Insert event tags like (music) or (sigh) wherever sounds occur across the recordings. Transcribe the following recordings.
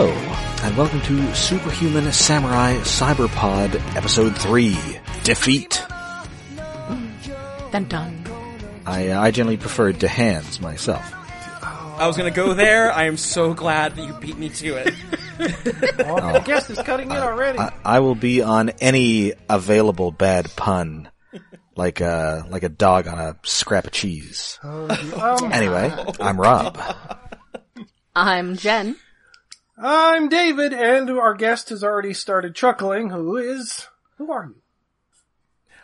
Hello, and welcome to Superhuman Samurai Cyberpod Episode 3, Defeat. Dun dun. I, uh, I generally prefer to hands myself. I was gonna go there. I am so glad that you beat me to it. (laughs) Oh, the guest is cutting in already. I, I will be on any available bad pun, like a, like a dog on a scrap of cheese. um, Anyway, (laughs) I'm Rob. I'm Jen. I'm David, and our guest has already started chuckling. Who is? Who are you?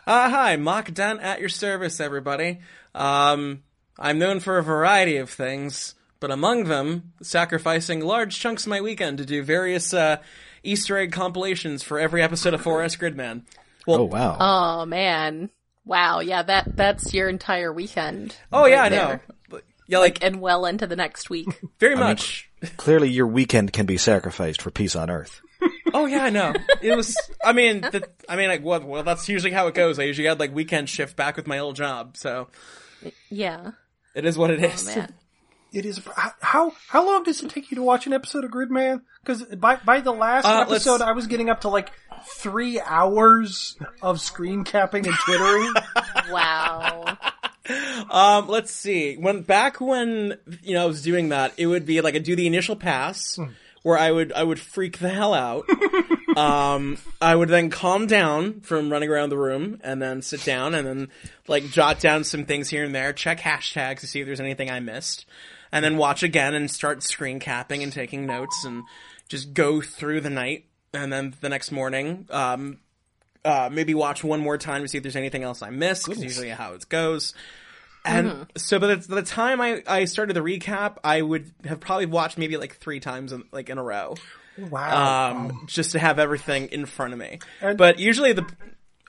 Uh, hi, Mock Dent at your service, everybody. Um, I'm known for a variety of things, but among them, sacrificing large chunks of my weekend to do various uh, Easter egg compilations for every episode of 4S Gridman. Well, Oh wow. Oh man. Wow, yeah, that that's your entire weekend. oh yeah, I there. know. But, yeah, like And well into the next week. very much. Clearly your weekend can be sacrificed for peace on earth. (laughs) Oh yeah, I know. It was. I mean, the, I mean, like, well, well, that's usually how it goes. I usually had like weekend shift back with my old job, so yeah. it is what it is. Man. (laughs) It is. How how long does it take you to watch an episode of Gridman? Because by by the last Uh, let's- episode, I was getting up to like three hours of screen capping and twittering. (laughs) Wow. Um, let's see. When back when you know I was doing that, it would be like I'd do the initial pass where I would I would freak the hell out. (laughs) um, I would then calm down from running around the room and then sit down and then like jot down some things here and there, check hashtags to see if there's anything I missed, and then watch again and start screen capping and taking notes and just go through the night. And then the next morning, um, uh, maybe watch one more time to see if there's anything else I missed, because usually how it goes. And so by the, by the time I, I started the recap, I would have probably watched maybe like three times in, like in a row, Wow. um, just to have everything in front of me. And- but usually the,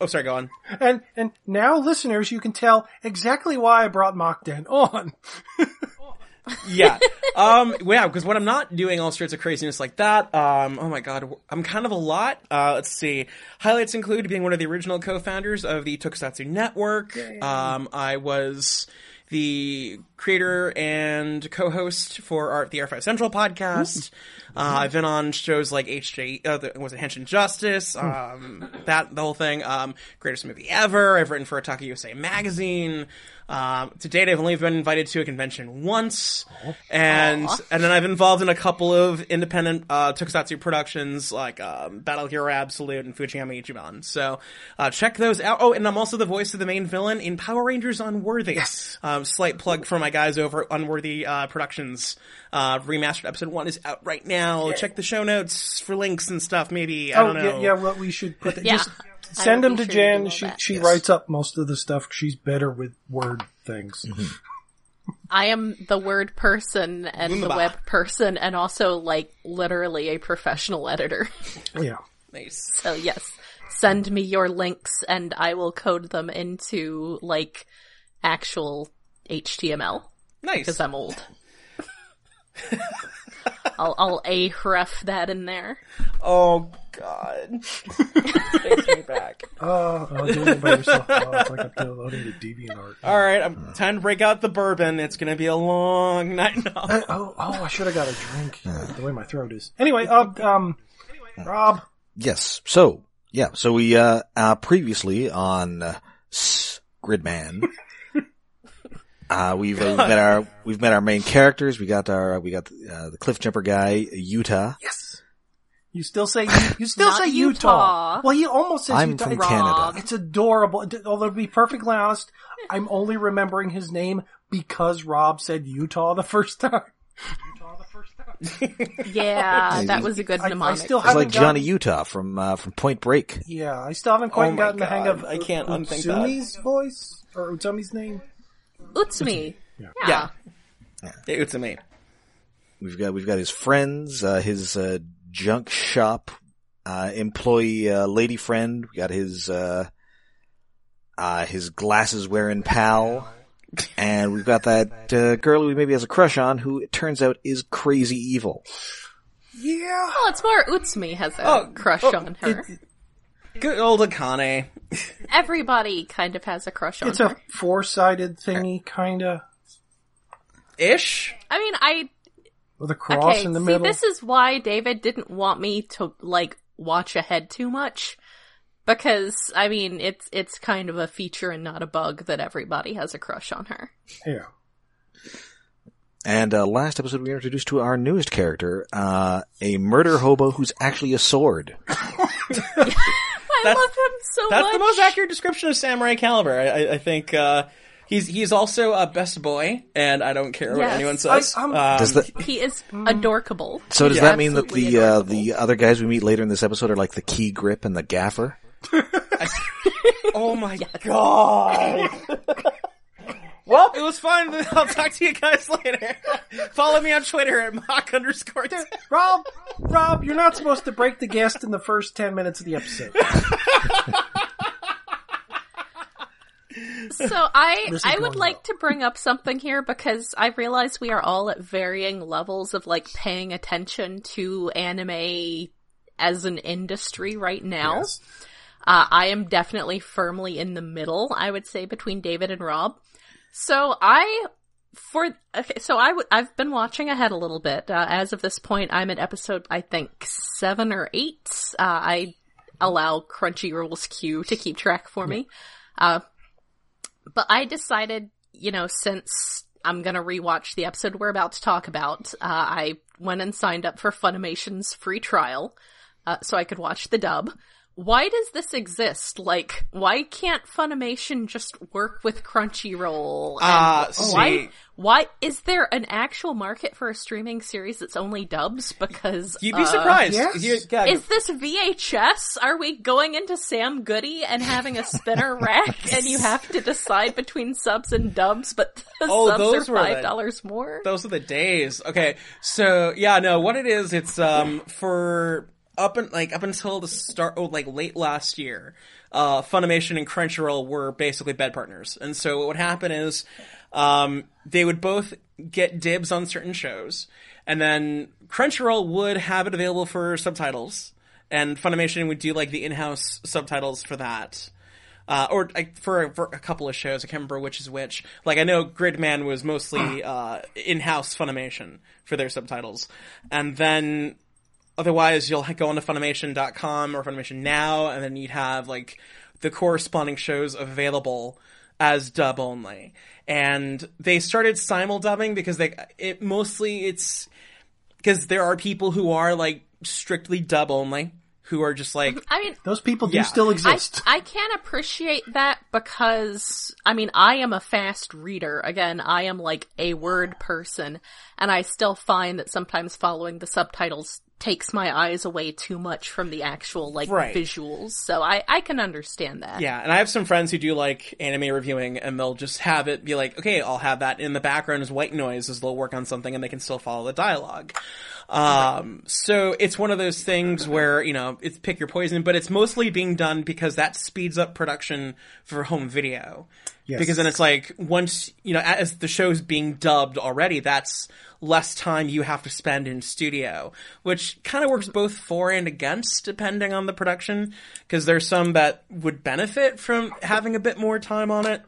oh sorry, go on. and and now, listeners, you can tell exactly why I brought Mockden on. (laughs) yeah. Um, yeah, because when I'm not doing all sorts of craziness like that, um, oh my god, I'm kind of a lot. Uh, let's see. Highlights include being one of the original co-founders of the Tokusatsu Network. Um, I was the creator and co-host for our, the R5 Central podcast. Uh, I've been on shows like HJ, uh, the, was it Henshin Justice, um, that, the whole thing, um, greatest movie ever. I've written for Otaku USA magazine. Um, to date, I've only been invited to a convention once, and and then I've involved in a couple of independent uh, Tokusatsu productions like um, Battle Hero Absolute and Fujiyama Ichiban. So uh, check those out. Oh, and I'm also the voice of the main villain in Power Rangers Unworthy. Yes. Um, slight plug for my guys over at Unworthy uh, Productions. Uh, remastered episode one is out right now. Check the show notes for links and stuff. Maybe I Oh don't know. yeah, yeah. Well, we should put that. Yeah. Just I send them to sure to do Jen. all She that. she writes up most of the stuff. She's better with word things. Mm-hmm. I am the word person and the Wunderbar. web person and also like literally a professional editor. (laughs) Yeah. Nice. So yes, send me your links and I will code them into like actual HTML Nice. because I'm old. (laughs) I'll I'll ahref that in there. Oh God. Takes me back. (laughs) Oh, oh, doing it by yourself. Oh, it's like I'm downloading the DeviantArt. All right, I'm time to break out the bourbon. It's gonna be a long night. No. Uh, oh, oh, I should have got a drink. The way my throat is. Anyway, uh, um, Rob. Yes. So, yeah. So we, uh, uh previously on uh, S- Gridman, (laughs) uh, we've, uh, we've met our, we've met our main characters. We got our, we got, uh, the cliff jumper guy, Utah. Yes. You still say you still say Utah. Utah. Well, he almost says I'm Utah. from It's- Canada. It's adorable. Although to be perfectly honest, I'm only remembering his name because Rob said Utah the first time. Utah the first time. Yeah, that was a good I, I mnemonic. still It's haven't like Johnny gotten- Utah from, uh, from Point Break. Yeah, I still haven't quite Oh my gotten the hang of I can't unthink that. Utsumi's voice or Utsumi's name. Utsumi. Yeah. Yeah. Yeah, it's a me. We've got, we've got his friends, uh, his, uh, junk shop, uh, employee, uh, lady friend. We got his, uh, uh, his glasses wearing pal. And we've got that, uh, girl who maybe has a crush on who it turns out is crazy evil. Yeah. Well, it's more Utsumi has a Oh, crush oh, on her. Good old Akane. Everybody kind of has a crush on her. It's her. a four-sided thingy, kinda. Ish. I mean, I with a cross okay, in the see, middle. this is why David didn't want me to like watch ahead too much. Because I mean, it's it's kind of a feature and not a bug that everybody has a crush on her. Yeah. And uh, last episode, we were introduced to our newest character, uh, a murder hobo who's actually a sword. (laughs) (laughs) I That's- love him so That's much. the most accurate description of Samurai Caliber. I, I, I think uh, he's he's also a best boy, and I don't care what Yes. anyone says. I- I'm- Um, Does that, He is adorkable. so does He's that mean that the uh, the other guys we meet later in this episode are like the key grip and the gaffer? (laughs) oh my (laughs) god. (laughs) well, it was fun. I'll talk to you guys later. Follow me on Twitter at mock underscore. t- Rob, Rob, you're not supposed to break the guest in the first ten minutes of the episode. So I (laughs) I would like well. to bring up something here because I realize we are all at varying levels of like paying attention to anime as an industry right now. Yes. Uh, I am definitely firmly in the middle, I would say, between David and Rob. So I, for, okay, so I would, I've been watching ahead a little bit. Uh, as of this point, I'm at episode, I think, seven or eight. Uh, I allow Crunchyroll's queue to keep track for me. Uh, but I decided, you know, since I'm gonna rewatch the episode we're about to talk about, uh, I went and signed up for Funimation's free trial, uh, so I could watch the dub. Why does this exist? Like, why can't Funimation just work with Crunchyroll? And Ah, why? see. Why is there an actual market for a streaming series that's only dubs? Because You'd be uh, surprised. yes. You- yeah, is this VHS? Are we going into Sam Goody and having a spinner (laughs) rack and you have to decide between subs and dubs, but the Oh, subs those are were five dollars more? Those are the days. Okay, so yeah, no, what it is, it's um for up and like up until the start, oh, like late last year, uh, Funimation and Crunchyroll were basically bed partners, and so what would happen is, um, they would both get dibs on certain shows, and then Crunchyroll would have it available for subtitles, and Funimation would do like the in-house subtitles for that uh, or for, for a couple of shows. I can't remember which is which. Like I know Gridman was mostly uh, in-house Funimation for their subtitles, and then otherwise you'll go onto Funimation.com or Funimation Now, and then you'd have like the corresponding shows available as dub only. And they started simul dubbing because they it mostly it's because there are people who are like strictly dub only who are just like I mean, Those people do Yeah. still I, exist. I can't appreciate that because, I mean, I am a fast reader. Again, I am like a word person, and I still find that sometimes following the subtitles takes my eyes away too much from the actual, like, Right. visuals. So I, I can understand that. Yeah, and I have some friends who do like anime reviewing, and they'll just have it be like, okay, I'll have that in the background as white noise as they'll work on something, and they can still follow the dialogue. Um, so it's one of those things where you know it's pick your poison, but it's mostly being done because that speeds up production for home video. Yes. Because then it's like once you know as the show's being dubbed already, that's less time you have to spend in studio, which kind of works both for and against depending on the production. Because there's some that would benefit from having a bit more time on it,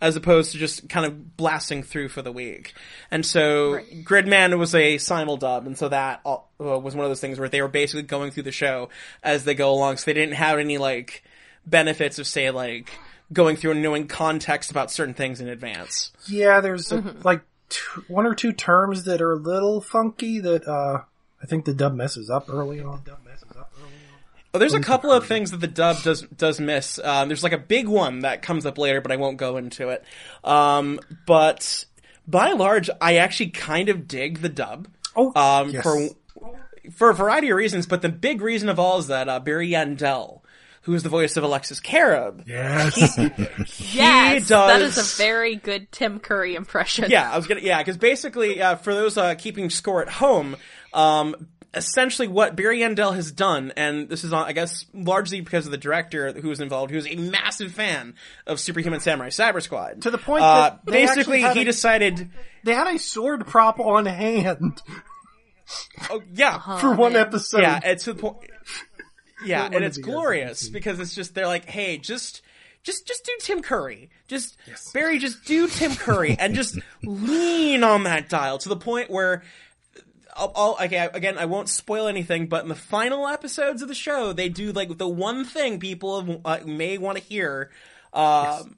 as opposed to just kind of blasting through for the week. And so Gridman was a simul dub, and so that uh, was one of those things where they were basically going through the show as they go along. So they didn't have any like benefits of say like going through and knowing context about certain things in advance. Yeah, there's uh like two, one or two terms that are a little funky that uh I think the dub messes up early on. Oh, there's a couple of things that the dub does does miss. Um, there's like a big one that comes up later, but I won't go into it. Um, but by and large, I actually kind of dig the dub. Oh, um, yes. for for a variety of reasons, but the big reason of all is that uh, Barry Yandell, who is the voice of Alexis Kerib, yes. (laughs) Yes, that is does- a very good Tim Curry impression. yeah, I was gonna, yeah, because basically, uh, for those uh, keeping score at home, um, essentially what Barry Yandell has done, and this is, on, I guess, largely because of the director who was involved, who was a massive fan of Superhuman Samurai Cyber Squad. To the point uh, that they basically he a- decided, they had a sword prop on hand oh yeah, for one man. episode. yeah, and to the point, yeah, and it's glorious SNC. because it's just they're like, hey, just. Just, just do Tim Curry. Just Barry, just do Tim Curry and just lean on that dial to the point where I'll, I'll, okay, again, I won't spoil anything, but in the final episodes of the show, they do like the one thing people uh, may want to hear. Um,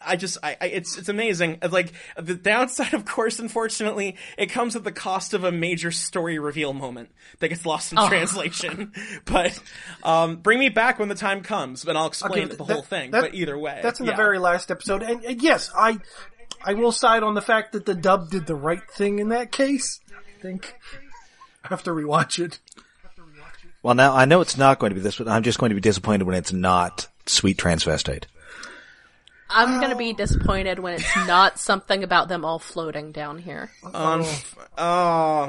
I just, I, I, it's, it's amazing. Like the downside, (laughs) of course, unfortunately, it comes at the cost of a major story reveal moment that gets lost in translation. (laughs) But um, bring me back when the time comes, and I'll explain Okay, the that- whole thing. that- but either way, That's in yeah. the very last episode, and, and yes, I I will side on the fact that the dub did the right thing in that case. I think I have to rewatch it. Well, now I know it's not going to be this, but I'm just going to be disappointed when it's not sweet transvestite. I'm gonna be disappointed when it's not something about them all floating down here. Um, oh,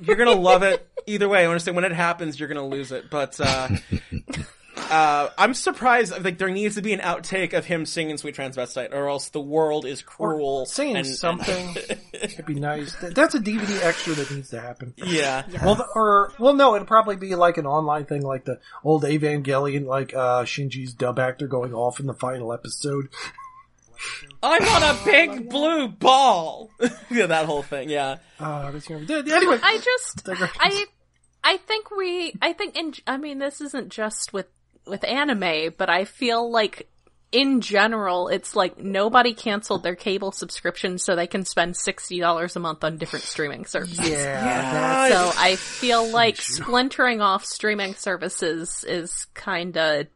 you're gonna love it either way. I understand when it happens, you're gonna lose it. But uh, uh, I'm surprised. Like there needs to be an outtake of him singing "Sweet Transvestite," or else the world is cruel. Singing and- something (laughs) would be nice. That's a DVD extra that needs to happen. yeah. Well, the, or well, no, it'd probably be like an online thing, like the old Evangelion, like uh Shinji's dub actor going off in the final episode. I'm on a big blue ball. (laughs) yeah, that whole thing. Yeah. Uh, that's gonna be, anyway, I just, I, I think we, I think in, I mean, this isn't just with, with anime, but I feel like in general, it's like nobody canceled their cable subscription so they can spend $60 a month on different streaming services. yeah, So I feel like splintering off streaming services is kinda,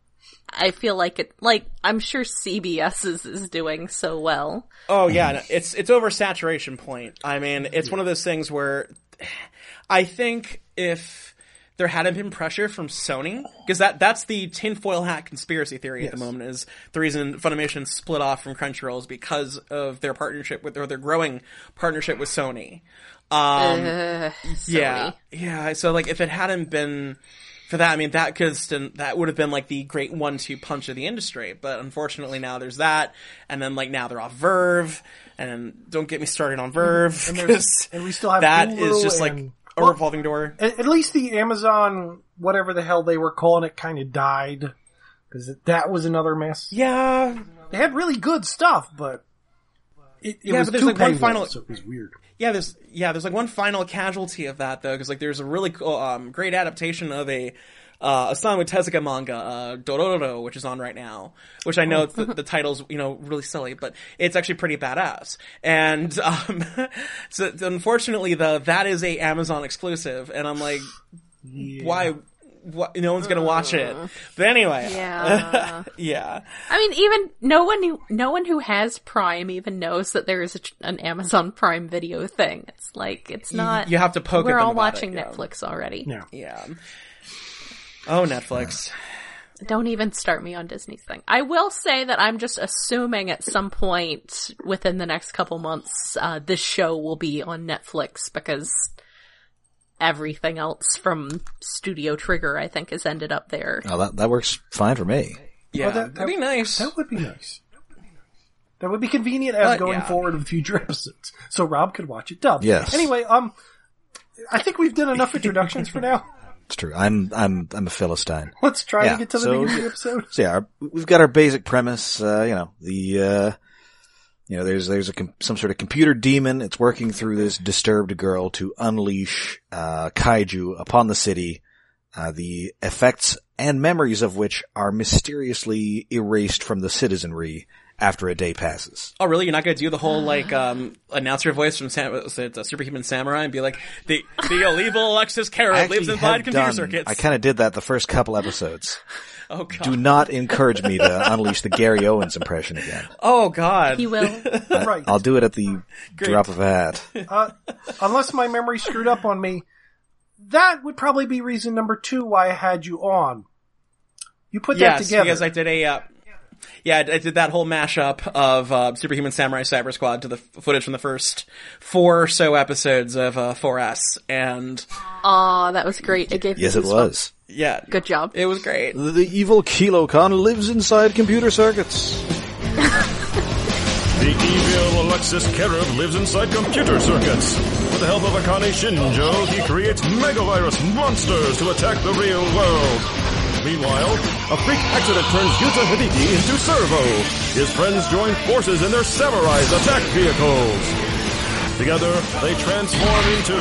I feel like it, like, I'm sure CBS is, is doing so well. Oh yeah, no, it's it's over saturation point. I mean, it's one of those things where (sighs) I think if there hadn't been pressure from Sony, because that that's the tinfoil hat conspiracy theory at the moment is the reason Funimation split off from Crunchyroll is because of their partnership with or their growing partnership with Sony. Um, (laughs) Uh, yeah, Sony. yeah. So like, if it hadn't been for that, I mean, that could that would have been like the great one-two punch of the industry. But unfortunately, now there's that, and then like now they're off VRV, and don't get me started on VRV And and we still have that Hulu is just like and- a well- revolving door. at, at least the Amazon, whatever the hell they were calling it, kind of died because that was another mess. Yeah, They had really good stuff, but it, it Yeah, was but there's, too like, one final- so it was weird. Yeah, there's yeah, there's like one final casualty of that though, because like there's a really cool, um, great adaptation of a uh, Osamu Tezuka manga, uh, Dororo, which is on right now. Which I know it's the, the title's you know really silly, but it's actually pretty badass. And (laughs) um, so unfortunately, though, that is a Amazon exclusive, and I'm like, why? What, no one's gonna watch it. But anyway, Yeah. (laughs) yeah. I mean, even no one who no one who has Prime even knows that there is a, an Amazon Prime Video thing. It's like it's not. you have to poke We're them all about watching it, yeah. Netflix already. Yeah. Yeah. Oh, Netflix. Don't even start me on Disney's thing. I will say that I'm just assuming at some point within the next couple months, uh, this show will be on Netflix because everything else from Studio Trigger, I think, has ended up there. Oh, that that works fine for me. Yeah, that- that'd be nice. That would be nice. That would be convenient as But, going yeah. forward with future (laughs) episodes, so Rob could watch it dubbed. Yes. Anyway, um, I think we've done enough introductions for now. It's true. I'm I'm I'm a philistine. Let's try Yeah, to get to the so- beginning of the episode. So yeah, our, we've got our basic premise. Uh, you know, the uh, you know, there's there's a com- some sort of computer demon. It's working through this disturbed girl to unleash uh, kaiju upon the city. Uh, the effects and memories of which are mysteriously erased from the citizenry after a day passes. Oh, really? You're not gonna do the whole like um announcer voice from Sam- was uh, Superhuman Samurai and be like the the illegal Alexis Carrot lives actually inside have computer done- circuits. I kind of did that the first couple episodes. (laughs) oh god. Do not encourage me to unleash the Gary Owens impression again. oh god. He will. (laughs) right. I'll do it at the drop of a hat. Uh, unless my memory screwed up on me, that would probably be reason number two why I had you on. You put that yes, together. because I did a. Uh, yeah, I I did that whole mashup of uh, Superhuman Samurai Cyber Squad to the f- footage from the first four or so episodes of uh, 4S, and Aw, that was great. It gave me Yes, it goosebumps. was. yeah, Good job. it was great. The evil Kilokahn lives inside computer circuits. (laughs) The evil Alexis Kerib lives inside computer circuits. With the help of Akane Shinjo, he creates megavirus monsters to attack the real world. Meanwhile, a freak accident turns Yuta Hibiki into Servo. His friends join forces in their Samurai's attack vehicles. Together, they transform into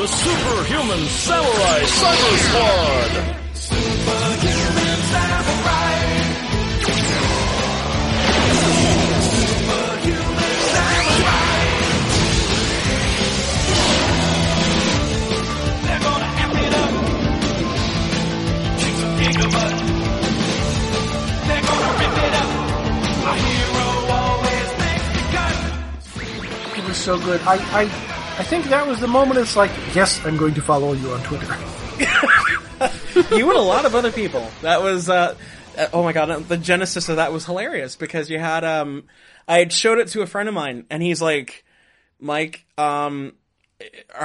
the Superhuman Samurai Cyber Squad. It was so good. I, I, I think that was the moment it's like, yes, I'm going to follow you on Twitter. (laughs) you and a lot of other people. That was, uh, oh my god, the genesis of that was hilarious because you had, um, I had showed it to a friend of mine and he's like, Mike, um,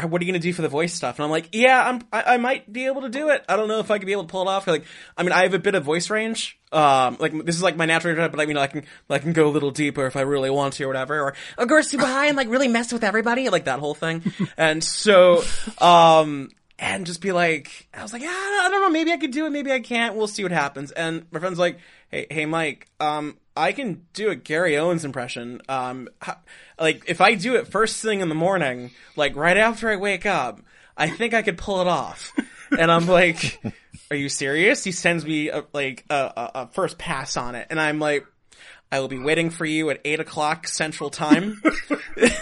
what are you gonna do for the voice stuff? And I'm like, yeah, I'm, I, I might be able to do it. I don't know if I could be able to pull it off. Like, I mean, I have a bit of voice range. Um, like this is like my natural, range, but I mean, I can, I can go a little deeper if I really want to or whatever. Or, or go super high and like really mess with everybody, like that whole thing. (laughs) and so, um, and just be like, I was like, yeah, I don't know, maybe I could do it, maybe I can't. We'll see what happens. And my friend's like, hey, hey, Mike, um, I can do a Gary Owens impression. Um, how, like if I do it first thing in the morning, like right after I wake up, I think I could pull it off. (laughs) And I'm like, are you serious? He sends me a, like a, a, a first pass on it, and I'm like. I will be waiting for you at eight o'clock central time.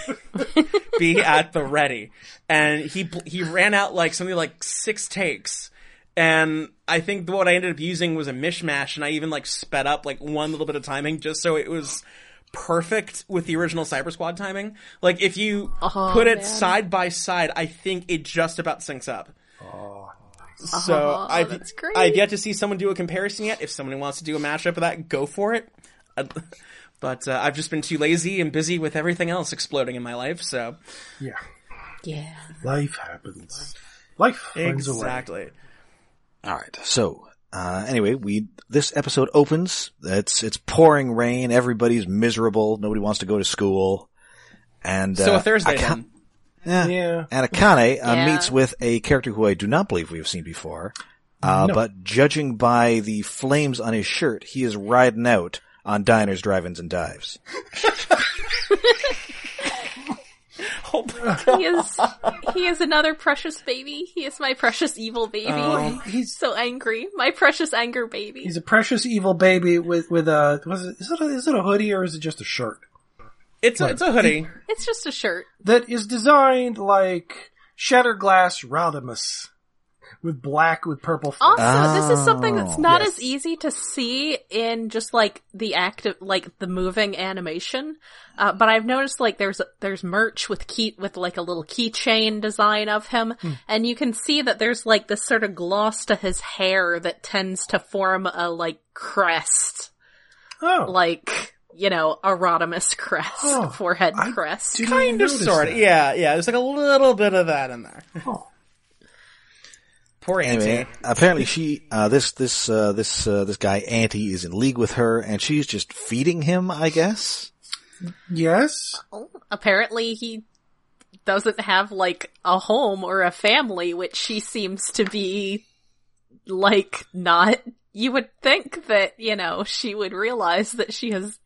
(laughs) be at the ready. And he, he ran out like something like six takes. And I think what I ended up using was a mishmash and I even like sped up like one little bit of timing just so it was perfect with the original Cyber Squad timing. Like if you Oh, put it man. side by side, I think it just about syncs up. Oh, So Oh, I've, that's great. I've yet to see someone do a comparison yet. If someone wants to do a mashup of that, go for it. I'd- (laughs) But uh, I've just been too lazy and busy with everything else exploding in my life. So yeah. Yeah. Life happens. Life finds a way. Exactly. All right. So, uh, anyway, we, this episode opens. It's, it's pouring rain. Everybody's miserable. Nobody wants to go to school. And, So uh, a Thursday Aka- then. yeah. Yeah. And Akane uh, Yeah. meets with a character who I do not believe we have seen before. Uh, No. but judging by the flames on his shirt, he is riding out on diners, drive-ins, and dives. (laughs) Oh my God. He is he is another precious baby. He is my precious evil baby. Oh. He's so angry. My precious anger baby. he's a precious evil baby with with a was it is it a, is it a hoodie or is it just a shirt It's a, it's a hoodie. it's just a shirt. that is designed like Shatterglass Rodimus with black with purple. flames. Also, this is something that's not Yes. as easy to see in just like the active, like the moving animation. Uh, but I've noticed like there's there's merch with key with like a little keychain design of him, and you can see that there's like this sort of gloss to his hair that tends to form a like crest, oh, like you know, a Rodimus crest, Oh, forehead crest. didn't Kind of, sort of. Yeah, yeah. There's like a little bit of that in there. Oh. Poor Anti. Anyway, apparently she, uh, this, this, uh, this, uh, this guy Anti is in league with her and she's just feeding him, I guess. Yes. apparently he doesn't have like a home or a family, which she seems to be like not. You would think that, you know, she would realize that she has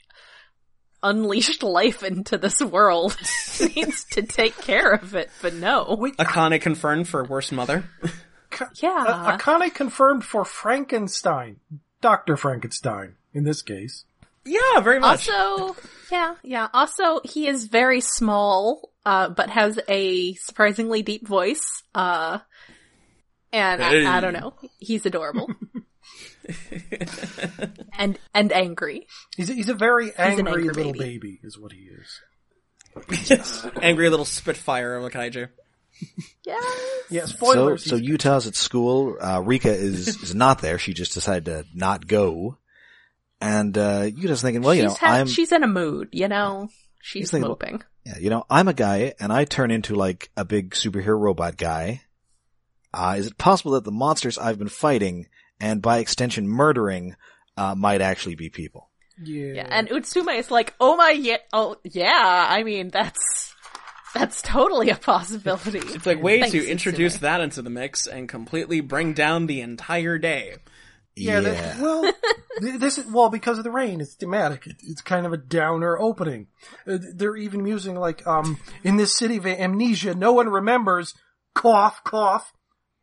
unleashed life into this world. (laughs) needs to take care of it, but no. Wait, Akane confirmed for worst mother. (laughs) Yeah. uh, Akane confirmed for Frankenstein, Doctor Frankenstein in this case. yeah, very much. Also, yeah, yeah. Also, he is very small, uh, but has a surprisingly deep voice. Uh, and Hey. I, I don't know. He's adorable. (laughs) and, and angry. He's a, he's a very an angry, angry little baby. baby. is what he is. (laughs) Yes. angry little spitfire of a kaiju. Yeah. Yeah, So, spoilers. so he's- Utah's at school. Uh, Rika is, (laughs) is not there. She just decided to not go. And, uh, Utah's thinking, well, you know, she's, ha- I'm, she's in a mood, you know? She's thinking, moping. yeah, you know, I'm a guy and I turn into like a big superhero robot guy. Uh, is it possible that the monsters I've been fighting and by extension murdering, uh, might actually be people? yeah. Yeah, and Utsumi is like, oh my, yeah, oh, yeah, I mean, that's, that's totally a possibility. It's like way Thanks, to introduce Utsumi. that into the mix and completely bring down the entire day. Yeah, that- well, this is well because of the rain. It's thematic. It, it's kind of a downer opening. Uh, they're even using like um in this city of amnesia, no one remembers. Cough, cough.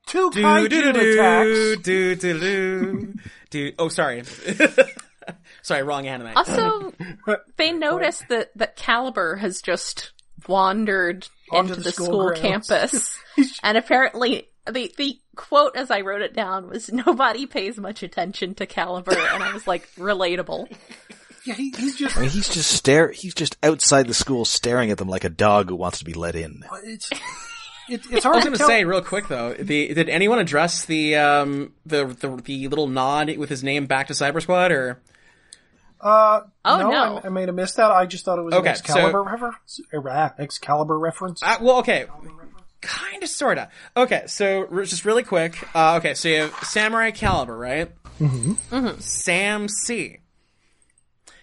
Two Do kaiju do do do attacks. do do do do. Oh, sorry. (laughs) sorry, wrong anime. Also, (laughs) they notice that that Caliber has just wandered Onto into the the school school campus, (laughs) and apparently the the quote as I wrote it down was "Nobody pays much attention to Caliber," and I was like, relatable. Yeah, he, he's just. I mean, he's just stare. He's just outside the school, staring at them like a dog who wants to be let in. It's it, it's I hard was to going to say real quick though, the, did anyone address the um the, the the little nod with his name back to Cyber Squad or? Uh, Oh, no, no. I, I may have missed that. I just thought it was Okay, an Excalibur reference. Uh, Excalibur reference. Uh, well, okay. Kind of, sorta. Okay, so just really quick. Uh, okay, so you have Samurai Caliber, right? Mm-hmm. Sam C.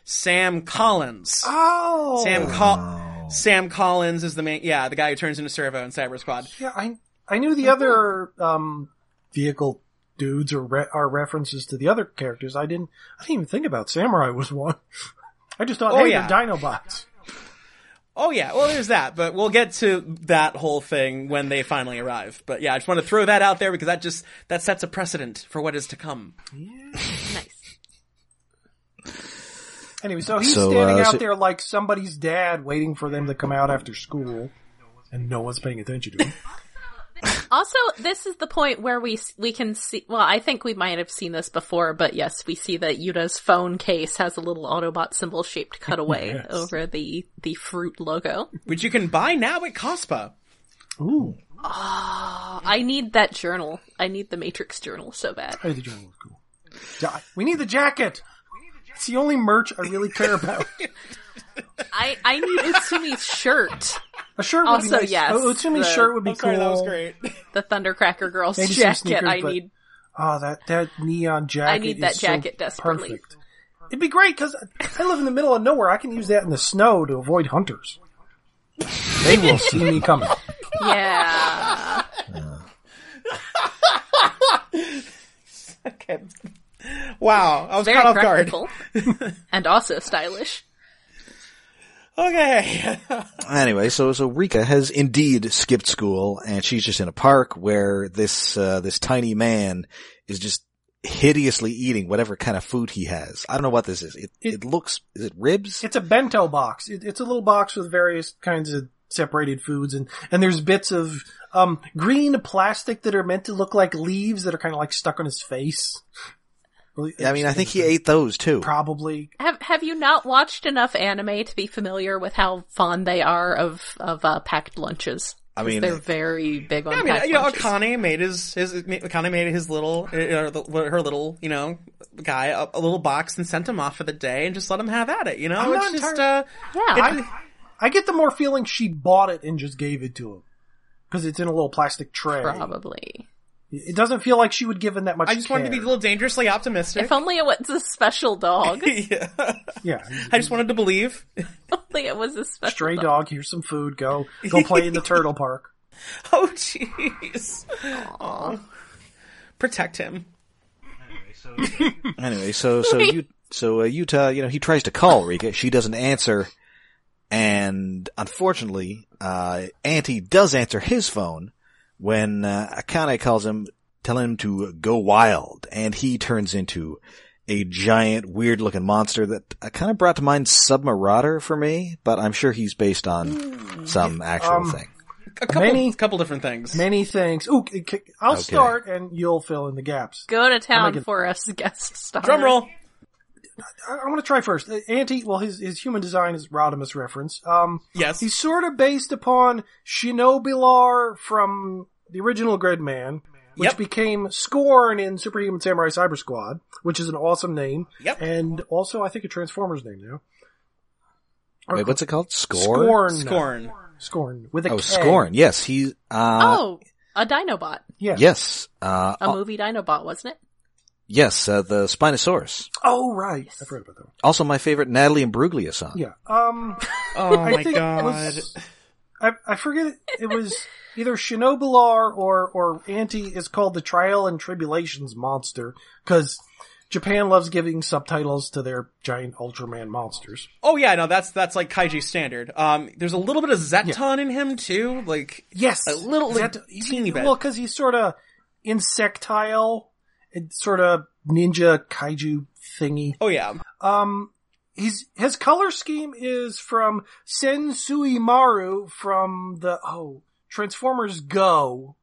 Sam Collins. oh, Sam Col- Sam Collins is the main. Yeah, the guy who turns into Servo in Cyber Squad. Yeah, I I knew the other um vehicle dudes or re- are references to the other characters. I didn't I didn't even think about Samurai was one. (laughs) I just thought, Oh, hey, yeah. they're Dinobots. Oh yeah, well there's that, but we'll get to that whole thing when they finally arrive. But yeah, I just want to throw that out there because that just that sets a precedent for what is to come. Nice. Anyway, so he's So, standing uh, out so- there like somebody's dad, waiting for them to come out after school, and no one's paying attention to him. (laughs) Also, this is the point where we we can see. Well, I think we might have seen this before, but yes, we see that Yuta's phone case has a little Autobot symbol shaped cutaway (laughs) Yes. over the the fruit logo. Which you can buy now at Cospa. Ooh, ah, I need that journal. I need the Matrix journal so bad. hey, the journal was cool. Ja- We need the jacket. It's the only merch I really care about. (laughs) I I need Utsumi's shirt, A shirt would Also, be nice. yes, Oh, Utsumi's the- shirt would be I'm cool. sorry, that was great. (laughs) the Thundercracker Girls Maybe some jacket. sneakers, I but- need. Oh, that that neon jacket. I need that is so jacket desperately. Perfect. It'd be great because I live in the middle of nowhere. I can use that in the snow to avoid hunters. They will see me coming. (laughs) Yeah. (laughs) Okay. Wow, I was Very caught off guard. and also stylish. Okay. (laughs) Anyway, so so Rika has indeed skipped school, and she's just in a park where this uh, this tiny man is just hideously eating whatever kind of food he has. I don't know what this is. It it, It- looks is it ribs? It's a bento box. It, it's a little box with various kinds of separated foods, and and there's bits of um green plastic that are meant to look like leaves that are kind of like stuck on his face. Really I mean, I think he ate those too. probably. Have Have you not watched enough anime to be familiar with how fond they are of of uh, packed lunches? I 'Cause mean- they're very big on Yeah, I mean, packed you know. Akane made his, his, Akane made his little, uh, her little, you know, guy a, a little box and sent him off for the day and just let him have at it, you know? I'm it's not just, entirely- uh, yeah, it- I get the more feeling she bought it and just gave it to him because it's in a little plastic tray. probably. It doesn't feel like she would give him that much. I just wanted to be a little dangerously optimistic. If only it was a special dog. (laughs) yeah. Yeah, I just wanted to believe. (laughs) only it was a special stray dog. dog. Here's some food. Go, go play in the (laughs) turtle park. Oh, jeez. Aw. Protect him. Anyway, so so you so uh, Utah, you know, he tries to call Rika, she doesn't answer, and unfortunately, uh, Anti does answer his phone when uh, Akane calls him, telling him to go wild, and he turns into a giant, weird-looking monster that uh, kind of brought to mind Submarauder for me, but I'm sure he's based on some actual Um, thing. A couple, Many- couple different things. Many things. Ooh, I'll Okay. start and you'll fill in the gaps. Go to town gonna- for us, (laughs) guest star. Drum roll. I, I want to try first. Uh, Anti, well, his his human design is Rodimus reference. Um, Yes. he's sort of based upon Shinobilar from the original Gridman, which Yep. became Scorn in Superhuman Samurai Cyber Squad, which is an awesome name. Yep. And also, I think a Transformers name now. Or Wait, what's it called? Score? Scorn. Scorn. Scorn with a Oh, K. Scorn. Yes, he. Uh, Oh, a Dinobot. Yeah. Yes. Uh, A movie Dinobot, wasn't it? Yes, uh, the Spinosaurus. Oh, right. I forgot about that one. Also, my favorite Natalie Imbruglia song. Yeah. Um, (laughs) Oh I my think god. was- I, I forget it, it was either Shinobilar or or Anti is called the Trial and Tribulations monster because Japan loves giving subtitles to their giant Ultraman monsters. Oh yeah, no, that's that's like kaiju standard. Um, there's a little bit of Zetton in him too, like Yes, A little, like, That- teeny bit. Well, because he's sort of insectile, and sort of ninja kaiju thingy. oh yeah, Um, he's his color scheme is from Sensui Maru from the oh Transformers Go.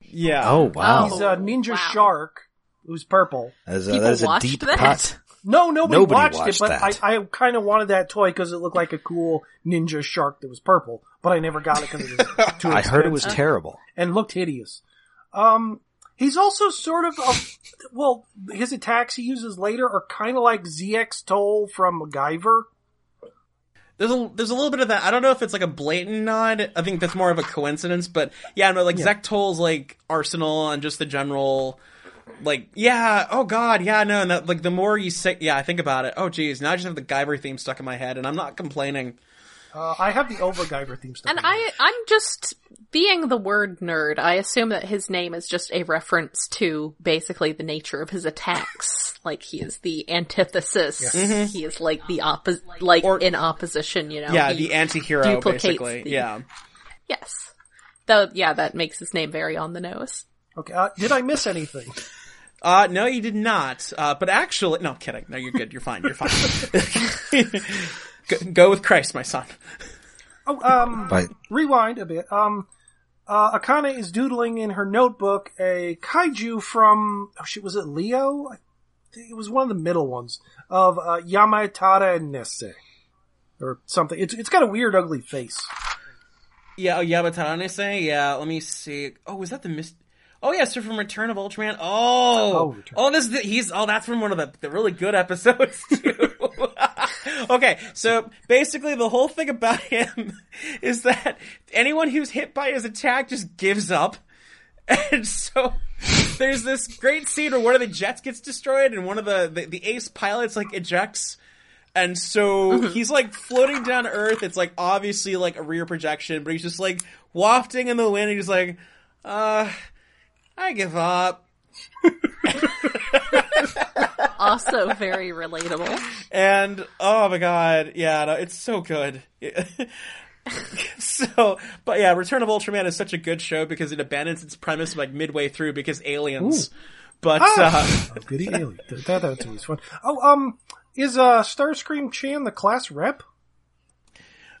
yeah. Oh wow, He's a ninja wow. shark who's purple. that is a, People that is a watched deep that? cut. No, nobody, Nobody watched, watched it, but that. I, I kind of wanted that toy because it looked like a cool ninja shark that was purple, but I never got it because it was (laughs) too I heard it was terrible. and looked hideous. Um, he's also sort of a, well, his attacks he uses later are kind of like ZX Toll from MacGyver. There's a there's a little bit of that. I don't know if it's like a blatant nod. I think that's more of a coincidence. But yeah, no, like Zek Toll's like arsenal and just the general, like yeah, oh god, yeah, no, and that, like the more you say, yeah, I think about it. Oh geez, now I just have the Guyver theme stuck in my head, and I'm not complaining. Uh, I have the Over Guyver theme stuff. And I, I'm just being the word nerd. I assume that his name is just a reference to basically the nature of his attacks. (laughs) Like he is the antithesis. He is like the opposite, like Or- in opposition. You know. Yeah, He- the anti-hero, basically. the- Yeah. yes. Though, yeah, that makes his name very on the nose. okay, uh, did I miss anything? Uh, no, you did not. Uh, but actually, no, I'm kidding. No, you're good. You're fine. You're fine. (laughs) (laughs) go, go with Christ, my son. Oh, um, Right. rewind a bit. Um, uh, Akane is doodling in her notebook a kaiju from, oh shit, was it Leo? I think it was one of the middle ones of, uh, Yamatara Nese. Or something. It's, it's got a weird, ugly face. Yeah, oh, Yabatarane Yeah, let me see. Oh, was that the mist? Oh, yeah, so from Return of Ultraman. Oh, Oh, oh, this is the, he's oh, that's from one of the, the really good episodes (laughs) too. (laughs) okay, so basically the whole thing about (laughs) him is that anyone who's hit by his attack just gives up. (laughs) And so there's this great scene where one of the jets gets destroyed and one of the, the, the ace pilots like ejects. And so he's like floating down Earth. It's like obviously like a rear projection, but he's just like wafting in the wind. And he's like, uh, I give up. (laughs) Also very relatable. And oh my god, yeah, no, it's so good. (laughs) so, but yeah, Return of Ultraman is such a good show because it abandons its premise like midway through because aliens. But uh, Oh, goody alien. That, that, that's always fun. Oh, um, is, uh, Starscream Chan the class rep?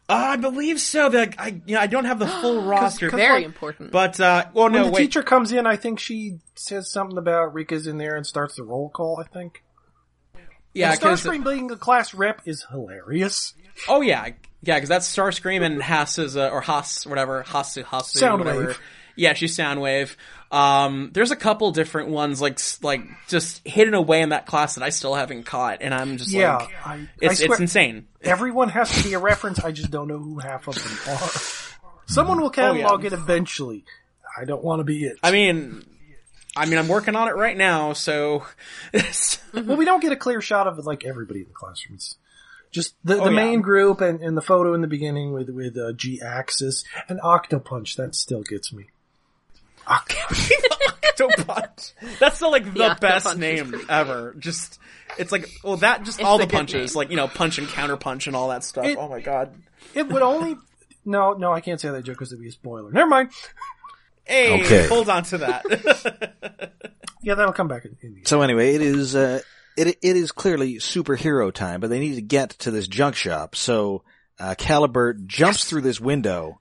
I believe so. But I, you know, I don't have the (gasps) full roster. 'cause, Very like, important. But uh, well, When the wait. teacher comes in, I think she says something about Rika's in there and starts the roll call, I think. yeah, And 'cause- Starscream being a class rep is hilarious. Oh yeah, yeah, because that's Starscream and Haas is uh, or Haas, whatever Hasu Hasu, Soundwave. whatever. Yeah, she's Soundwave. Um, there's a couple different ones like like just hidden away in that class that I still haven't caught, and I'm just Yeah, like, I, I it's swear, it's insane. everyone has to be a reference. I just don't know who half of them are. Someone will catalog it eventually. I don't want to be it. I mean, I mean, I'm working on it right now, so (laughs) well, we don't get a clear shot of like everybody in the classrooms. Just the, the Oh, yeah. main group and, and the photo in the beginning with with uh, G Axis and Octopunch. That still gets me. Octopunch. (laughs) Octopunch. That's the like the, The best name ever. Just it's like well that just It's all the the punches name. like you know punch and counter punch and all that stuff. It- oh my god. it would only. No, no, I can't say that joke because it'd be a spoiler. Never mind. Hey, Okay. hold on to that. (laughs) Yeah, that'll come back in, in the So anyway, it is uh, it it is clearly superhero time, but they need to get to this junk shop. So uh, Caliber jumps through this window,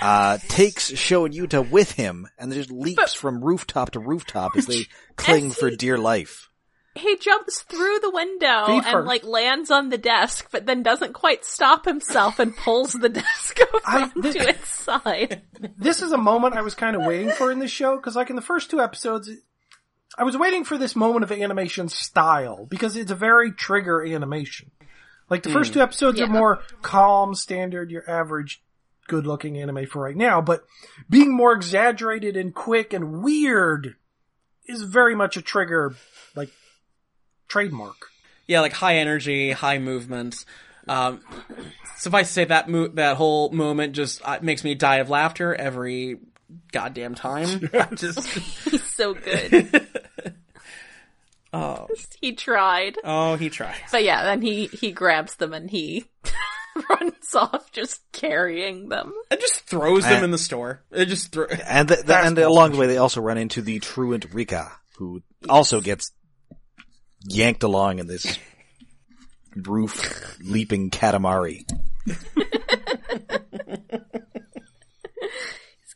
uh, takes Sho and Yuta with him, and just leaps from rooftop to rooftop as they (laughs) cling for dear life. he jumps through the window Feet and first. like lands on the desk, but then doesn't quite stop himself and pulls the (laughs) desk over I- onto this- its side. (laughs) this is a moment I was kind of waiting for in this show because, like in the first two episodes, I was waiting for this moment of animation style because it's a very trigger animation. Like the first two episodes are more calm, standard, your average, good-looking anime for right now, but being more exaggerated and quick and weird is very much a trigger, like trademark. yeah, like high energy, high movement. Um, suffice to say that mo- that whole moment just uh, makes me die of laughter every goddamn time. (laughs) just (laughs) He's so good. (laughs) oh he tried. oh he tries. But yeah, then he he grabs them and he (laughs) runs off just carrying them. It just throws them Uh, in the store. It just throw. And the, the, That's and along the way, they also run into the truant Rika, who also gets yanked along in this roof leaping katamari. (laughs) He's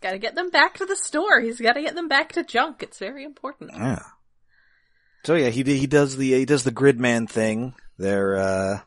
got to get them back to the store. He's got to get them back to junk. It's very important. Yeah. So yeah, he he does the he does the gridman thing. They're uh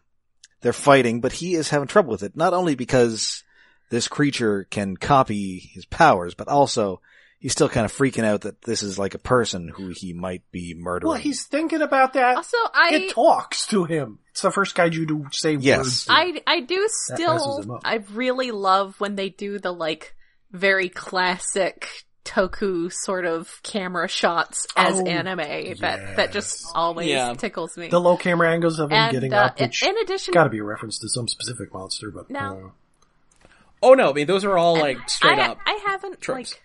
they're fighting, but he is having trouble with it. Not only because this creature can copy his powers, but also he's still kind of freaking out that this is like a person who he might be murdering. Well, he's thinking about that. Also, I it talks to him. It's the first kaiju to say Yes. words. to. I I do still. I really love when they do the like very classic toku sort of camera shots as Oh, anime that that just always Yeah. tickles me. the low camera angles of him and getting uh, up, in, which in addition, got to be a reference to some specific monster, but No. uh, Oh no, I mean those are all like straight I, up. I haven't tropes. like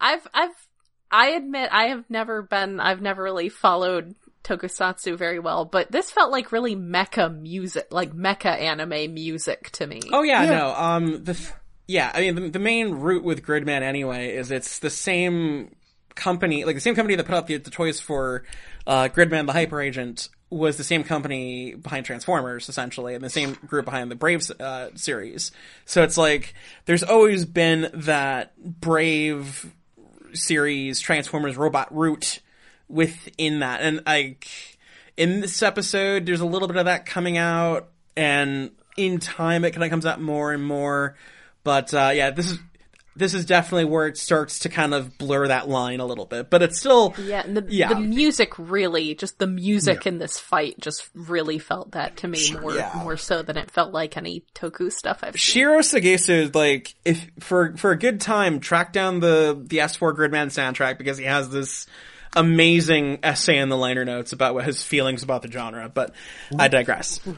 I've I've I admit I have never been I've never really followed tokusatsu very well, but this felt like really mecha music, like mecha anime music to me. Oh yeah, Yeah. no. Um, the th- yeah, I mean the, the main route with Gridman anyway is it's the same company, like the same company that put out the, the toys for uh, Gridman the Hyper Agent was the same company behind Transformers essentially, and the same group behind the Brave uh, series. So it's like there's always been that Brave series Transformers robot route within that, and like in this episode, there's a little bit of that coming out, and in time, it kind of comes out more and more. But uh, yeah, this is this is definitely where it starts to kind of blur that line a little bit. But it's still Yeah, and the Yeah. the music really, just the music in this fight, just really felt that to me more Yeah. more so than it felt like any Toku stuff I've seen. Shiro Sagisu, is like, if for for a good time, track down the the S4 Gridman soundtrack because he has this amazing essay in the liner notes about what his feelings about the genre. But I digress. (laughs)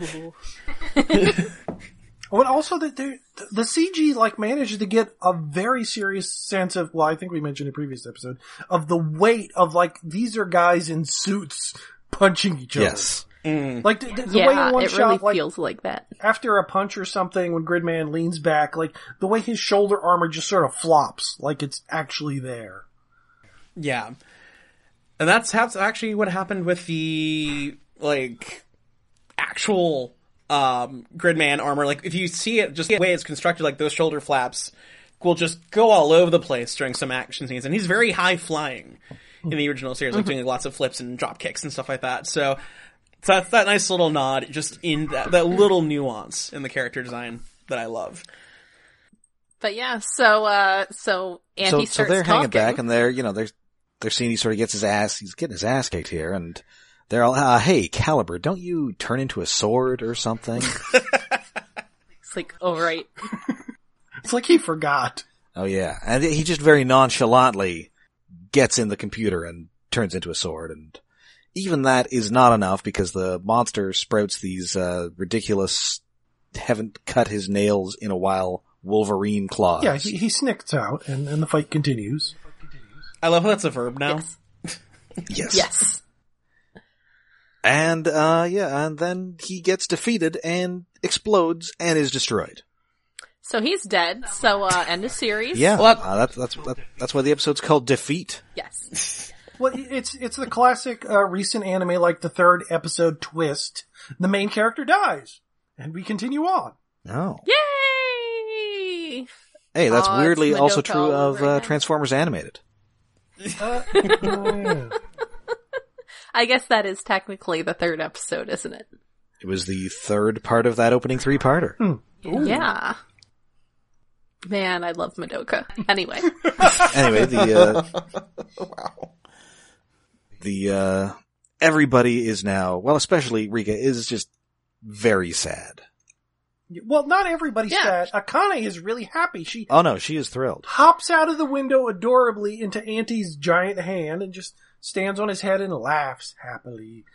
(laughs) (laughs) And also that the CG like managed to get a very serious sense of. Well, I think we mentioned in a previous episode of the weight of like these are guys in suits punching each other. yes. Mm. like the, the, the way in one it shot, really like feels like that. after a punch or something, when Gridman leans back, like the way his shoulder armor just sort of flops, like it's actually there. Yeah. And that's, that's actually what happened with the, like, actual, um, Gridman armor. Like, if you see it, just the way it's constructed, like, those shoulder flaps will just go all over the place during some action scenes. And he's very high flying in the original series, like, doing lots of flips and drop kicks and stuff like that. So, so that's that nice little nod, just in that, that little nuance in the character design that I love. But yeah, so uh so Andy So, so starts they're hanging back and they're, you know, they're, they're seeing he sort of gets his ass, he's getting his ass kicked here and they're all, uh, hey, Caliber, don't you turn into a sword or something? (laughs) It's like, oh right. (laughs) It's like he forgot. oh yeah. And he just very nonchalantly gets in the computer and turns into a sword and even that is not enough because the monster sprouts these, uh, ridiculous, haven't cut his nails in a while Wolverine claws. Yeah, he, he snicks out, and, and the fight continues. I love how that's a verb now. Yes. (laughs) yes. Yes. And, uh, yeah, and then he gets defeated and explodes and is destroyed. So he's dead. So uh end of series. Yeah, Well, uh, that's that's that's why the episode's called Defeat. Yes. (laughs) Well, it's it's the classic uh, recent anime, like the third episode twist. The main character dies, and we continue on. Oh, Yay! hey, that's Aw, it's weirdly also Madoka true of over uh, again. Transformers Animated. Uh, (laughs) oh, yeah. I guess that is technically the third episode, isn't it? It was the third part of that opening three-parter. Yeah. Man, I love Madoka. Anyway. (laughs) anyway, the uh, (laughs) the uh, everybody is now well, especially Rika is just very sad. Well, not everybody's Yeah. sad. Akane is really happy. She Oh no, she is thrilled. hops out of the window adorably into Anti's giant hand and just stands on his head and laughs happily.